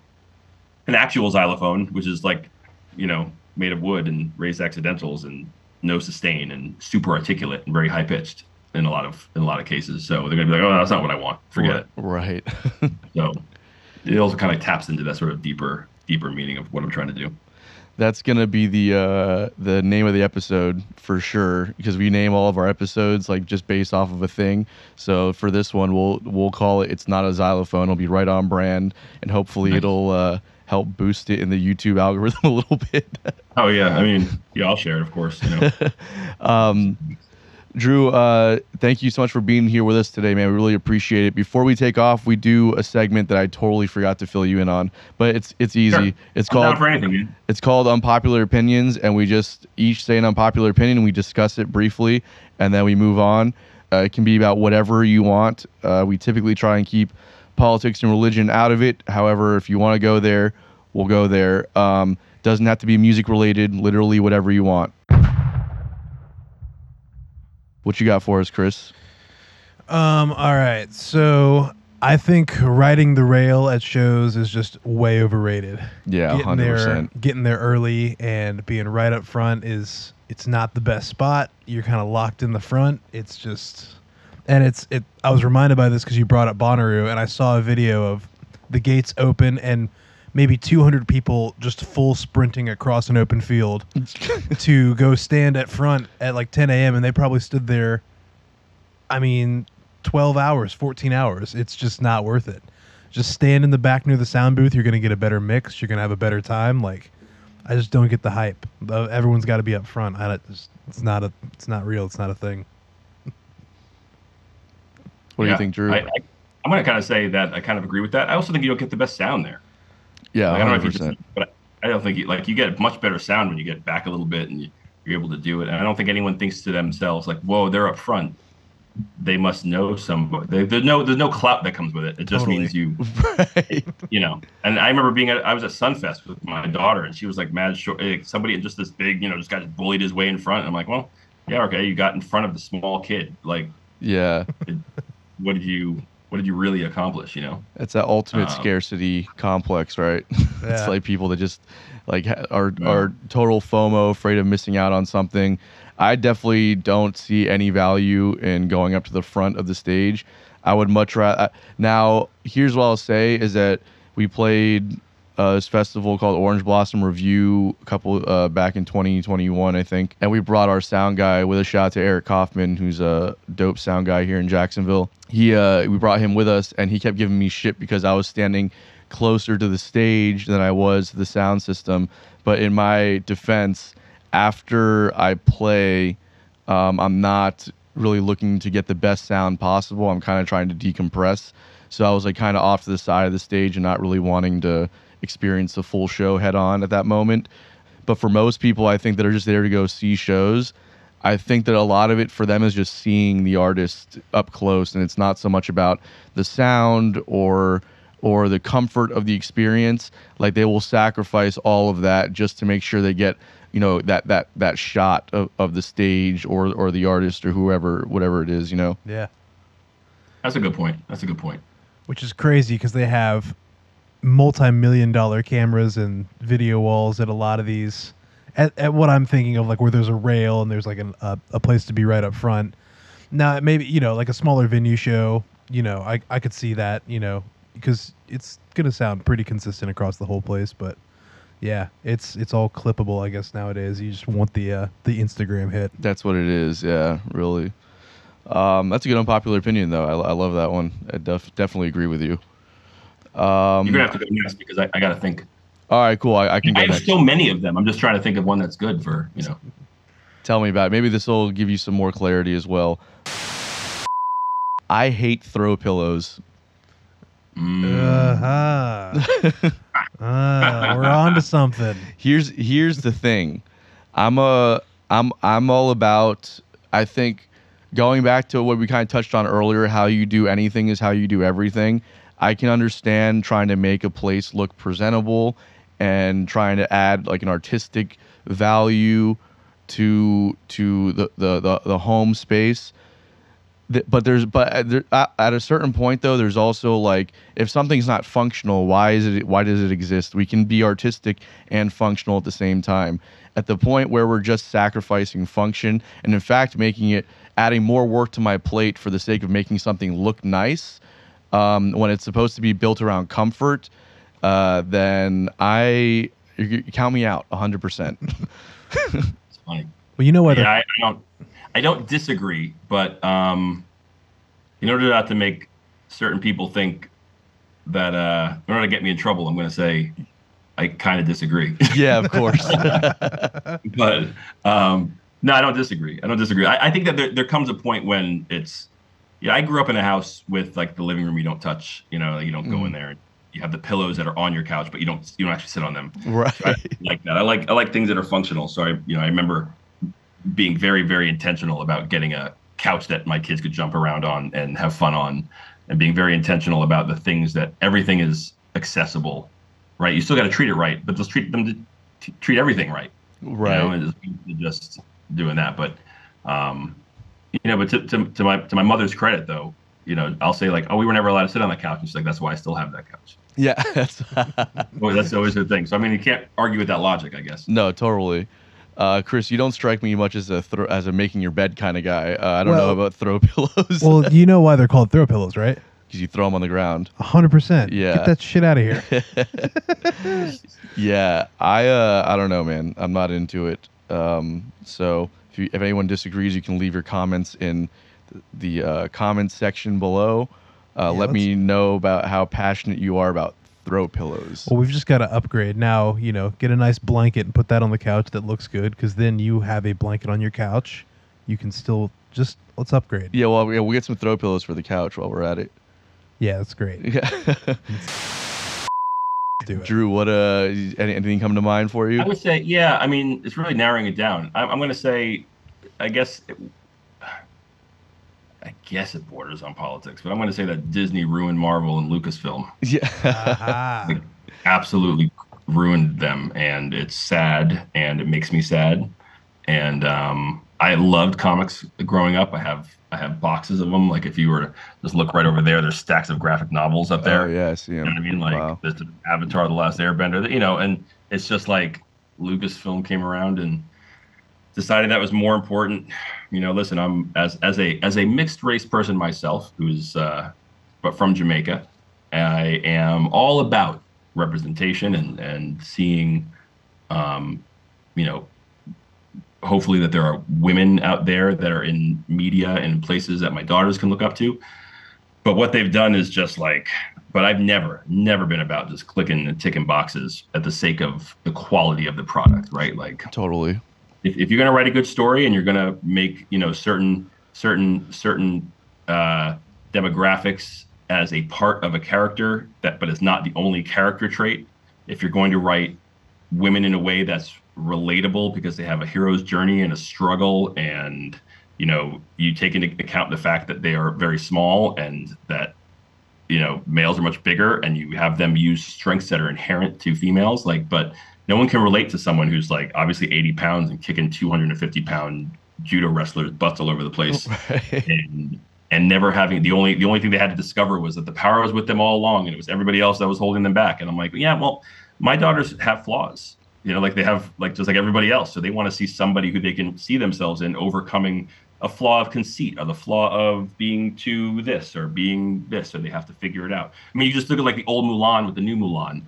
an actual xylophone, which is like, you know, made of wood and raised accidentals, and no sustain and super articulate and very high pitched in a lot of in a lot of cases. So they're gonna be like, oh, that's not what I want. Forget it. Right. (laughs) So it also kind of taps into that sort of deeper deeper meaning of what I'm trying to do. That's gonna be the uh, the name of the episode for sure because we name all of our episodes like just based off of a thing. So for this one, we'll we'll call it "It's Not a Xylophone." It'll be right on brand, and hopefully Nice. it'll uh, help boost it in the YouTube algorithm (laughs) a little bit. Oh yeah, I mean, yeah, I'll share it, of course. You know, (laughs) um, Drew, uh, thank you so much for being here with us today, man. We really appreciate it. Before we take off, we do a segment that I totally forgot to fill you in on, but it's it's easy. Sure. It's I'm called for anything. It's called Unpopular Opinions, and we just each say an unpopular opinion and we discuss it briefly, and then we move on. Uh, it can be about whatever you want. Uh, we typically try and keep politics and religion out of it. However, if you want to go there, we'll go there. Um, doesn't have to be music related, literally whatever you want. What you got for us, Chris? Um, all right. So I think riding the rail at shows is just way overrated. Yeah, getting hundred there, percent. getting there early and being right up front is it's not the best spot. You're kind of locked in the front. It's just, and it's it. I was reminded by this because you brought up Bonnaroo, and I saw a video of the gates open and maybe 200 people just full sprinting across an open field (laughs) to go stand at front at like 10 a.m. and they probably stood there. I mean, 12 hours, 14 hours. It's just not worth it. Just stand in the back near the sound booth. You're gonna get a better mix. You're gonna have a better time. Like, I just don't get the hype. Everyone's got to be up front. I it's not a. It's not real. It's not a thing. What do you think, Drew? I, I, I'm going to kind of say that I kind of agree with that. I also think you don't get the best sound there. yeah, Like, I don't know if you just, but I don't think you, like you get much better sound when you get back a little bit and you, you're able to do it. And I don't think anyone thinks to themselves like, "Whoa, they're up front. They must know some." They, there's no there's no clout that comes with it. It just Totally. means you (laughs) right. you know. And I remember being at I was at Sunfest with my daughter, and she was like mad short. eh, Somebody just this big, you know, just got bullied his way in front. And I'm like, well, yeah, okay, you got in front of the small kid. Like, Yeah, what did you what did you really accomplish? You know. it's that ultimate Um, scarcity complex, right? (laughs) it's like people that just like ha- are Yeah. are total FOMO, afraid of missing out on something. I definitely don't see any value in going up to the front of the stage. I would much rather. Now, here's what I'll say is that we played uh, this festival called Orange Blossom Review a couple uh, back in 2021, I think, and we brought our sound guy with a shout out to Eric Kaufman, who's a dope sound guy here in Jacksonville. He uh, we brought him with us, and he kept giving me shit because I was standing closer to the stage than I was to the sound system. But in my defense, after I play, um, I'm not really looking to get the best sound possible. I'm kind of trying to decompress. So I was like kind of off to the side of the stage and not really wanting to experience the full show head on at that moment. But for most people, I think that are just there to go see shows. I think that a lot of it for them is just seeing the artist up close, and it's not so much about the sound or or the comfort of the experience. Like they will sacrifice all of that just to make sure they get you know that that that shot of, of the stage or or the artist or whoever whatever it is. You know. Yeah. That's a good point. That's a good point. Which is crazy because they have multi-million dollar cameras and video walls at a lot of these. At, at what I'm thinking of, like where there's a rail and there's like an, a, a place to be right up front. Now, maybe you know, like a smaller venue show. You know, I I could see that. You know, because it's gonna sound pretty consistent across the whole place. But yeah, it's it's all clippable, I guess nowadays. You just want the uh, the Instagram hit. That's what it is. Yeah, really. Um, that's a good unpopular opinion, though. I, I love that one. I def- definitely agree with you. Um, You're gonna have to go next because I, I got to think. all right, cool. I, I can I go have next. so many of them. I'm just trying to think of one that's good for you know. Tell me about it. Maybe this will give you some more clarity as well. I hate throw pillows. Mm. Uh-huh. Ah, (laughs) we're on to something. (laughs) here's here's the thing. I'm a I'm I'm all about I think going back to what we kind of touched on earlier, how you do anything is how you do everything. I can understand trying to make a place look presentable and trying to add like an artistic value to to the the the, the home space. but there's but uh, there, at at a certain point though there's also like if something's not functional why is it why does it exist we can be artistic and functional at the same time at the point where we're just sacrificing function and in fact making it adding more work to my plate for the sake of making something look nice um, when it's supposed to be built around comfort uh, then i you, you count me out 100% It's funny. Well, you know why Yeah, I, I don't. I don't disagree, but um, in order not to make certain people think that, uh, in order to get me in trouble, I'm going to say I kind of disagree. (laughs) yeah of course (laughs) but um, no, I don't disagree. I don't disagree. I, I think that there, there comes a point when it's. Yeah, I grew up in a house with like the living room you don't touch. You know, you don't go in Mhm. there. You have the pillows that are on your couch, but you don't you don't actually sit on them. right I like that. I like I like things that are functional. So I you know I remember being very very intentional about getting a couch that my kids could jump around on and have fun on, and being very intentional about the things that everything is accessible, right? You still got to treat it right, but just treat them to t- treat everything right, right You know, and just, just doing that. But um, you know, but to, to to my to my mother's credit though. You know, I'll say like, "Oh, we were never allowed to sit on that couch." And she's like, "That's why I still have that couch." yeah (laughs) that's (laughs) Well, that's always the thing. So I mean, you can't argue with that logic, I guess. No, totally. Uh, Chris, you don't strike me much as a throw, as a making your bed kind of guy. Uh, I don't know about throw (laughs) pillows well, you know why they're called throw pillows, right? because you throw them on the ground. hundred percent. Yeah. Get that shit out of here. Yeah, I uh, I don't know, man. I'm not into it. Um, so if you, if anyone disagrees, you can leave your comments in the uh, comments section below. Uh, Yeah, let me know about how passionate you are about throw pillows. Well, we've just got to upgrade now. You know, get a nice blanket and put that on the couch that looks good, because then you have a blanket on your couch. You can still just let's upgrade. Yeah, well, yeah, we'll get some throw pillows for the couch while we're at it. Yeah, that's great. (laughs) Yeah. (laughs) Do it. Drew, what uh, any, anything come to mind for you? I would say, yeah. I mean, it's really narrowing it down. I'm, I'm going to say, I guess, it, I guess it borders on politics, but I'm going to say that Disney ruined Marvel and Lucasfilm. (laughs) Yeah. Aha. Absolutely ruined them, and it's sad, and it makes me sad. And um, I loved comics growing up. I have I have boxes of them. Like if you were to just look right over there, there's stacks of graphic novels up there. Oh yeah, I see You know what I mean? Like Wow. there's the Avatar: The Last Airbender. You know, and it's just like Lucasfilm came around and decided that was more important. You know, listen, I'm as as a as a mixed race person myself, who's uh, but from Jamaica, I am all about representation and and seeing, um, you know, hopefully that there are women out there that are in media and places that my daughters can look up to. But what they've done is just like, but I've never, never been about just clicking and ticking boxes at the sake of the quality of the product, right? Like Totally. if, if you're going to write a good story and you're going to make, you know, certain, certain, certain uh, demographics as a part of a character that, but it's not the only character trait. If you're going to write women in a way that's relatable because they have a hero's journey and a struggle and you know you take into account the fact that they are very small and that you know males are much bigger and you have them use strengths that are inherent to females like but no one can relate to someone who's like obviously 80 pounds and kicking 250 pound judo wrestlers butts all over the place (laughs) Right. and and never having the only the only thing they had to discover was that the power was with them all along and it was everybody else that was holding them back and i'm like yeah well my daughters have flaws you know like they have like just like everybody else. So they want to see somebody who they can see themselves in overcoming a flaw of conceit or the flaw of being too this or being this or they have to figure it out. I mean you just look at like the old mulan with the new mulan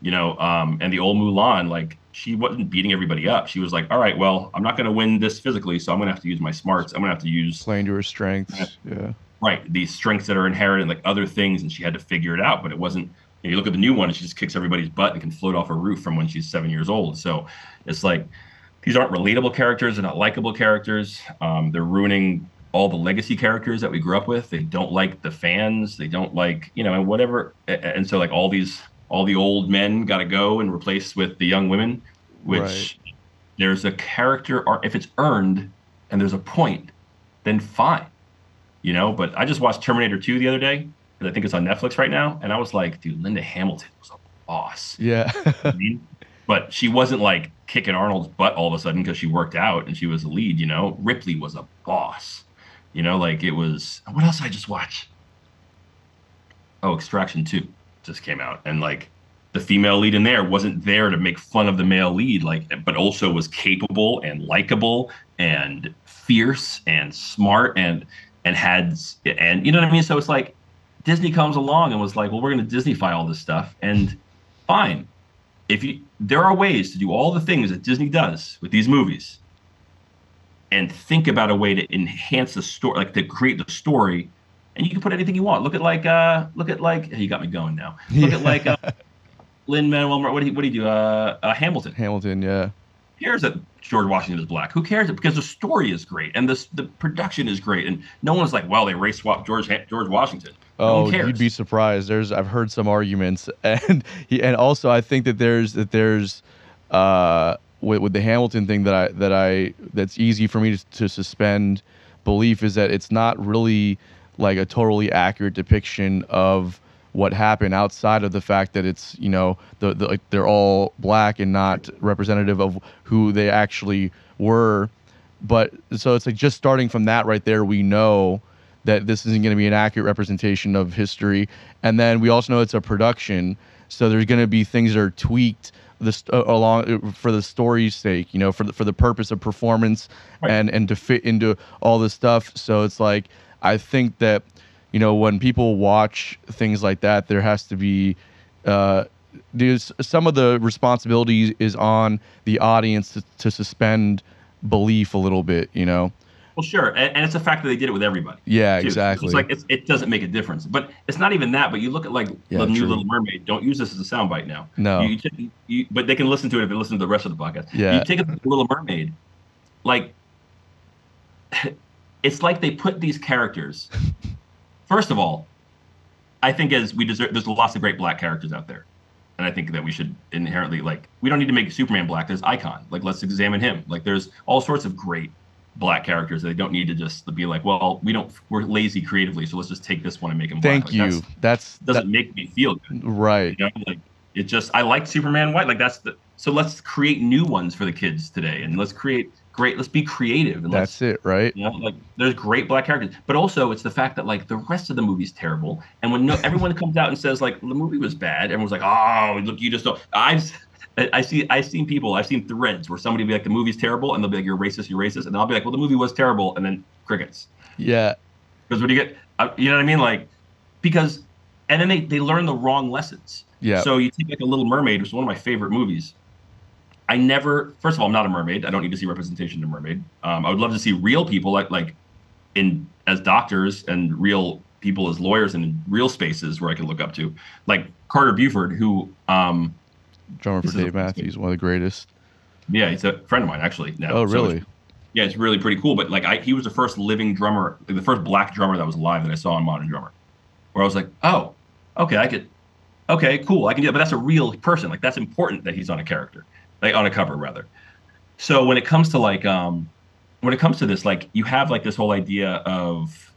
you know um and the old mulan like she wasn't beating everybody up. She was like all right well i'm not going to win this physically so i'm going to have to use my smarts. I'm going to have to use Playing to her strengths. Yeah. right. These strengths that are inherent like other things and she had to figure it out but it wasn't you, look at the new one and she just kicks everybody's butt and can float off a roof from when she's seven years old. So it's like these aren't relatable characters they're not likable characters. Um, they're ruining all the legacy characters that we grew up with. They don't like the fans they don't like you know and whatever and so like all these all the old men got to go and replace with the young women which Right. there's a character arc if it's earned and there's a point then fine you know. But I just watched Terminator 2 the other day I think it's on Netflix right now, and I was like, dude, Linda Hamilton was a boss. Yeah. I mean, but she wasn't like kicking Arnold's butt all of a sudden because she worked out and she was a lead. You know, Ripley was a boss. You know, like it was. What else did I just watch? Oh, Extraction Two just came out, and like the female lead in there wasn't there to make fun of the male lead, like, but also was capable and likable and fierce and smart and and had and you know what I mean. So it's like Disney comes along and was like, well, we're going to Disneyfy all this stuff, and fine. If you there are ways to do all the things that Disney does with these movies, and think about a way to enhance the story, like to create the story, and you can put anything you want. Look at like uh, look at like you got me going now. Look at like uh, Lin Manuel. What do you what do you do? Uh, uh, Hamilton. Hamilton, yeah. Who cares that George Washington is black? Who cares? Because the story is great and the the production is great, and no one's like, well, they race swap George George Washington. Oh, you'd be surprised. There's I've heard some arguments, (laughs) and he, and also I think that there's that there's uh with, with the Hamilton thing that I that I that's easy for me to, to suspend belief is that it's not really like a totally accurate depiction of what happened outside of the fact that it's you know the, the like they're all black and not representative of who they actually were but so it's like just starting from that right there we know that this isn't going to be an accurate representation of history. And then we also know it's a production so there's going to be things that are tweaked this uh, along uh, for the story's sake you know for the, for the purpose of performance Right. and and to fit into all this stuff. So it's like i think that you know when people watch things like that there has to be uh there's some of the responsibility is on the audience to, to suspend belief a little bit you know Well, sure, and, and it's the fact that they did it with everybody. yeah too. exactly It's like it's, it doesn't make a difference, but it's not even that. But you look at like Yeah, the new. Little Mermaid. Don't use this as a soundbite now. No. You, you, you, but they can listen to it if they listen to the rest of the podcast. Yeah. You take a Little Mermaid, like (laughs) it's like they put these characters. First of all, I think as we deserve, there's lots of great black characters out there, and I think that we should inherently like we don't need to make Superman black. There's Icon. Like let's examine him. Like there's all sorts of great black characters. They don't need to just be like, well, we don't, we're lazy creatively, so let's just take this one and make him black. thank Like, you that's- that's doesn't that, make me feel good. right You know, like it just I like Superman white. Like that's the so let's create new ones for the kids today, and let's create great. Let's be creative. And that's it right you know, like there's great black characters, but also it's the fact that like the rest of the movie's terrible. And when no, everyone comes out and says like the movie was bad, everyone's like, oh, look, you just don't. I've I see I've seen people I've seen threads where somebody will be like the movie's terrible, and they'll be like you're racist, you're racist, and I'll be like, well, the movie was terrible, and then crickets. yeah Because when you get, uh, you know what I mean, like because, and then they they learn the wrong lessons. yeah So you take like a Little Mermaid, which is one of my favorite movies. I never, first of all, I'm not a mermaid. I don't need to see representation of mermaid. Um, I would love to see real people like like in as doctors and real people as lawyers and in real spaces where I can look up to, like Carter Buford, who, um, drummer for this is a- dave matthews one of the greatest yeah, he's a friend of mine actually. Now. oh really it's- yeah, it's really pretty cool. But like, I, he was the first living drummer, like the first black drummer that was alive that I saw on Modern Drummer, where I was like, oh, okay, I could, okay, cool, I can do that. But that's a real person. Like that's important that he's on a character, like on a cover rather. So when it comes to like, um, when it comes to this, like you have like this whole idea of,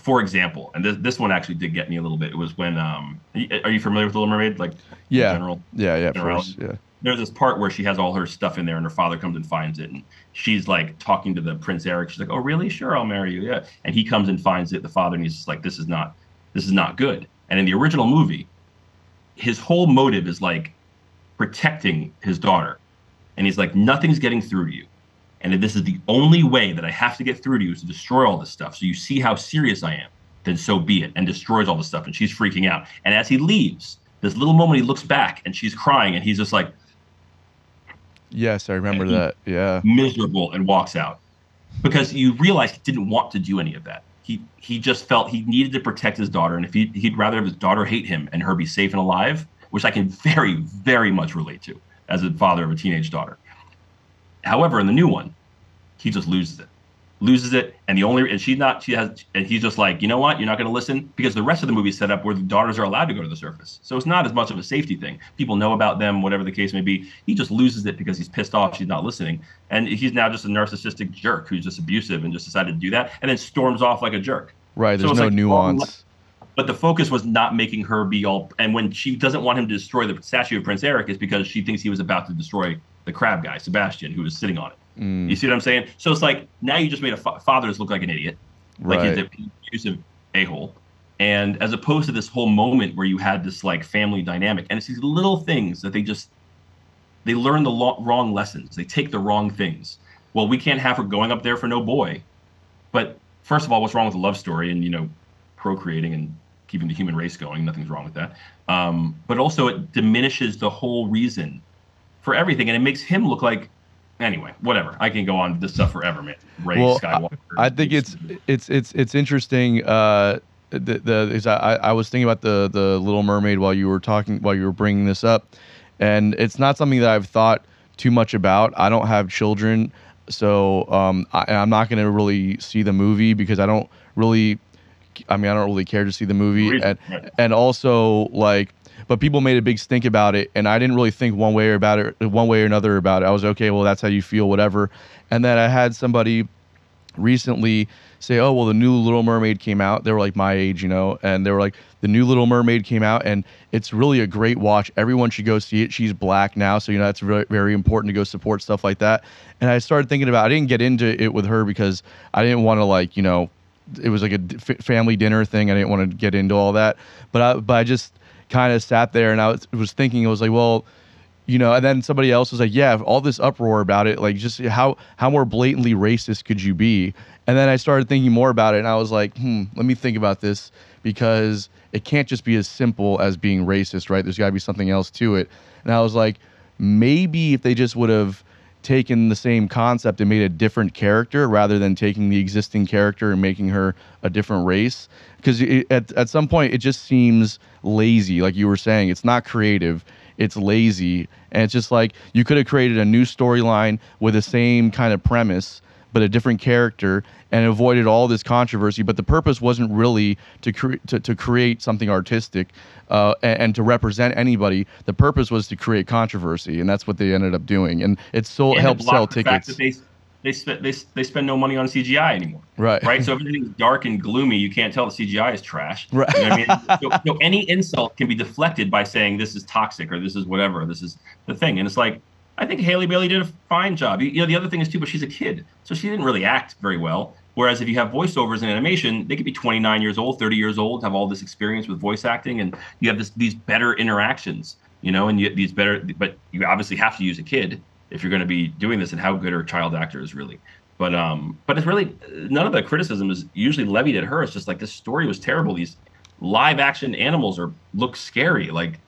for example, and this this one actually did get me a little bit. It was when, um, are you familiar with Little Mermaid? Like, in yeah. general? Yeah yeah yeah. There's this part where she has all her stuff in there and her father comes and finds it and she's like talking to the prince eric. She's like oh really? Sure i'll marry you. Yeah. And he comes and finds it the father and he's just like this is not this is not good. And in the original movie his whole motive is like protecting his daughter. And he's like nothing's getting through to you and if this is the only way that i have to get through to you is to destroy all this stuff so you see how serious i am then so be it and destroys all the stuff and she's freaking out and as he leaves this little moment he looks back and she's crying and he's just like yes i remember that yeah miserable and walks out because you realize he didn't want to do any of that. He he just felt he needed to protect his daughter, and if he he'd rather have his daughter hate him and her be safe and alive, which I can (laughs) very very much relate to as a father of a teenage daughter. However, in the new one, he just loses it, loses it, and the only and she's not she has and he's just like you know what you're not going to listen because the rest of the movie is set up where the daughters are allowed to go to the surface, so it's not as much of a safety thing. People know about them, whatever the case may be. He just loses it because he's pissed off she's not listening, and he's now just a narcissistic jerk who's just abusive and just decided to do that, and then storms off like a jerk. right there's it's no like all nuance But the focus was not making her be all. And when she doesn't want him to destroy the statue of Prince Eric, is because she thinks he was about to destroy the crab guy, Sebastian, who was sitting on it. Mm, You see what I'm saying? So it's like now you just made a fa- fathers look like an idiot, like right. he's an abusive a hole, and as opposed to this whole moment where you had this like family dynamic, and it's these little things that they just they learn the lo- wrong lessons. They take the wrong things. Well, we can't have her going up there for no boy, but first of all, what's wrong with a love story and you know procreating and keeping the human race going? Nothing's wrong with that. Um, but also, it diminishes the whole reason for everything, and it makes him look like anyway, whatever. I can go on this stuff forever, man. Ray Well, Skywalker. I think it's it's it's it's interesting. Uh, the the is I I was thinking about the the Little Mermaid while you were talking while you were bringing this up, and it's not something that I've thought too much about. I don't have children, so um, I, I'm not going to really see the movie because I don't really. I mean, I don't really care to see the movie, and and also like but people made a big stink about it and i didn't really think one way or about it one way or another about it. I was okay well that's how you feel whatever. And then i had somebody recently say oh well the new little mermaid came out. They were like my age you know and they were like the new little mermaid came out and it's really a great watch. Everyone should go see it. She's black now so you know that's very, very important to go support stuff like that. And i started thinking about i didn't get into it with her because i didn't want to like you know it was like a family dinner thing. I didn't want to get into all that, but I, but I just kind of sat there and I was, was thinking, I was like, well, you know, and then somebody else was like, yeah, all this uproar about it, like just how how more blatantly racist could you be? And then I started thinking more about it, and I was like, hmm, let me think about this because it can't just be as simple as being racist, right? There's got to be something else to it. And I was like, maybe if they just would have taken the same concept and made a different character rather than taking the existing character and making her a different race. Because at, at some point it just seems lazy like you were saying. It's not creative. It's lazy. And it's just like you could have created a new storyline with the same kind of premise but a different character and avoided all this controversy but the purpose wasn't really to, cre- to, to create something artistic uh, and, and to represent anybody the purpose was to create controversy and that's what they ended up doing and it still And helped sell tickets They, they, spend, they, they spend no money on CGI anymore. right right? So if everything's dark and gloomy, you can't tell the CGI is trash. Right. You know I mean? so, so any insult can be deflected by saying this is toxic or this is whatever. This is the thing, and it's like I think Halle Bailey did a fine job. You, know, the other thing is too, but she's a kid, so she didn't really act very well. Whereas if you have voiceovers and animation, they could be 29 years old, 30 years old, have all this experience with voice acting, and you have this these better interactions, you know, and you these better. But you obviously have to use a kid if you're going to be doing this, and how good are child actors really? But um, but it's really none of the criticism is usually levied at her. It's just like this story was terrible. These live action animals are look scary, like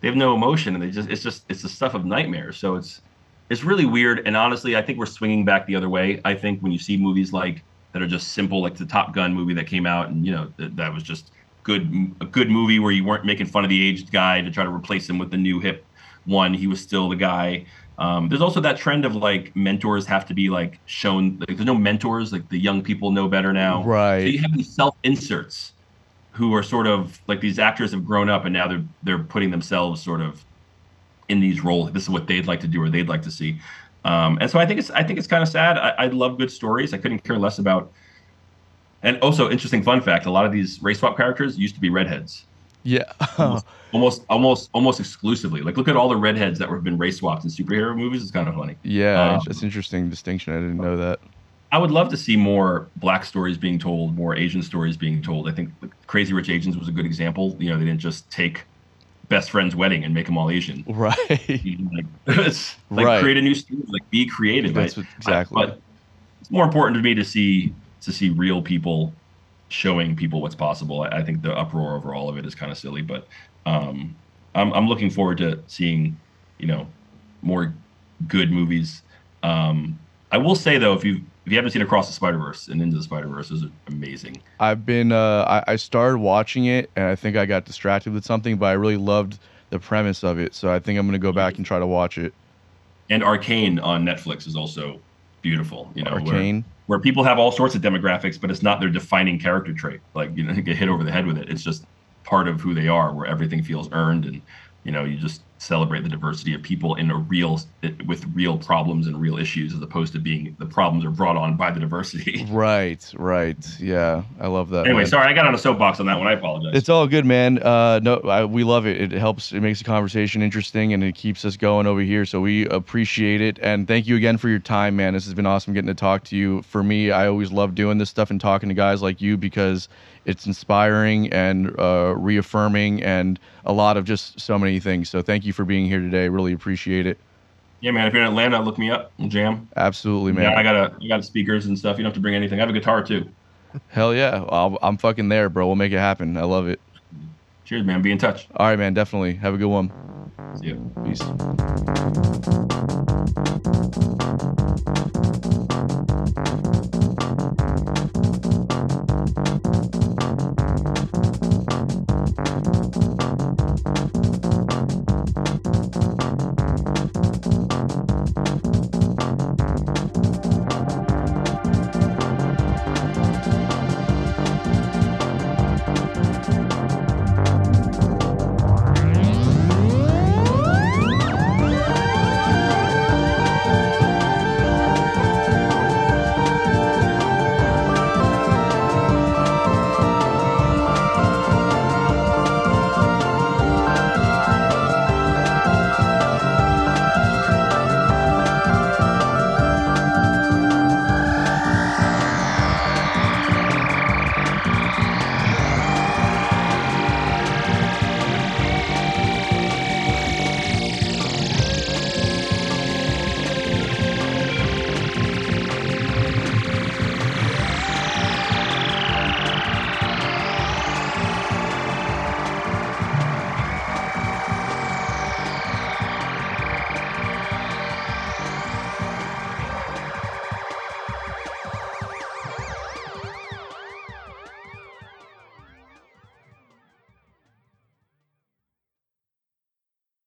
they have no emotion, and they just it's just it's the stuff of nightmares. So it's it's really weird. And honestly, I think we're swinging back the other way. I think when you see movies like that are just simple, like the Top Gun movie that came out, and you know that, that was just good a good movie where you weren't making fun of the aged guy to try to replace him with the new hip one. He was still the guy. Um, there's also that trend of like mentors have to be like shown. Like there's no mentors. Like the young people know better now. Right. So you have these self inserts who are sort of like these actors have grown up and now they're they're putting themselves sort of in these roles. This is what they'd like to do or they'd like to see. Um, and so I think it's I think it's kind of sad. I, I love good stories. I couldn't care less about. And also, interesting fun fact: a lot of these race swap characters used to be redheads, yeah almost, (laughs) almost, almost, almost exclusively. Like, look at all the redheads that have been race swapped in superhero movies. It's kind of funny. yeah Um, that's interesting distinction i didn't know that I would love to see more black stories being told, more Asian stories being told. I think Crazy Rich Asians was a good example. You know, they didn't just take best friend's wedding and make them all Asian. right Like, (laughs) it's like Right. create a new story, like be creative. That's what- exactly. I- but it's more important to me to see to see real people showing people what's possible. I, I think the uproar over all of it is kind of silly, but um, I'm I'm looking forward to seeing, you know, more good movies. Um, I will say though, if you if you haven't seen Across the Spider Verse and Into the Spider Verse, is amazing. I've been uh, I, I started watching it and I think I got distracted with something, but I really loved the premise of it. So I think I'm gonna go back and try to watch it. And Arcane on Netflix is also beautiful. You know, where- Arcane. where people have all sorts of demographics, but it's not their defining character trait. Like you know, get hit over the head with it. It's just part of who they are, where everything feels earned, and you know, you just celebrate the diversity of people in a real with real problems and real issues as opposed to being the problems are brought on by the diversity (laughs) Right, right. Yeah, I love that. anyway man. sorry i got on a soapbox on that one i apologize It's all good, man. Uh, no, I, we love it. It helps. It makes the conversation interesting, and it keeps us going over here. So we appreciate it, and thank you again for your time, man. This has been awesome getting to talk to you. For me, I always love doing this stuff and talking to guys like you because it's inspiring and uh, reaffirming, and a lot of just so many things. So thank you for being here today. Really appreciate it. yeah man if you're in atlanta look me up we'll jam Absolutely, man. yeah i got a i got speakers and stuff you don't have to bring anything i have a guitar too Hell yeah, I'll, I'm fucking there, bro. We'll make it happen. I love it. cheers man be in touch All right, man. Definitely. Have a good one. see you Peace.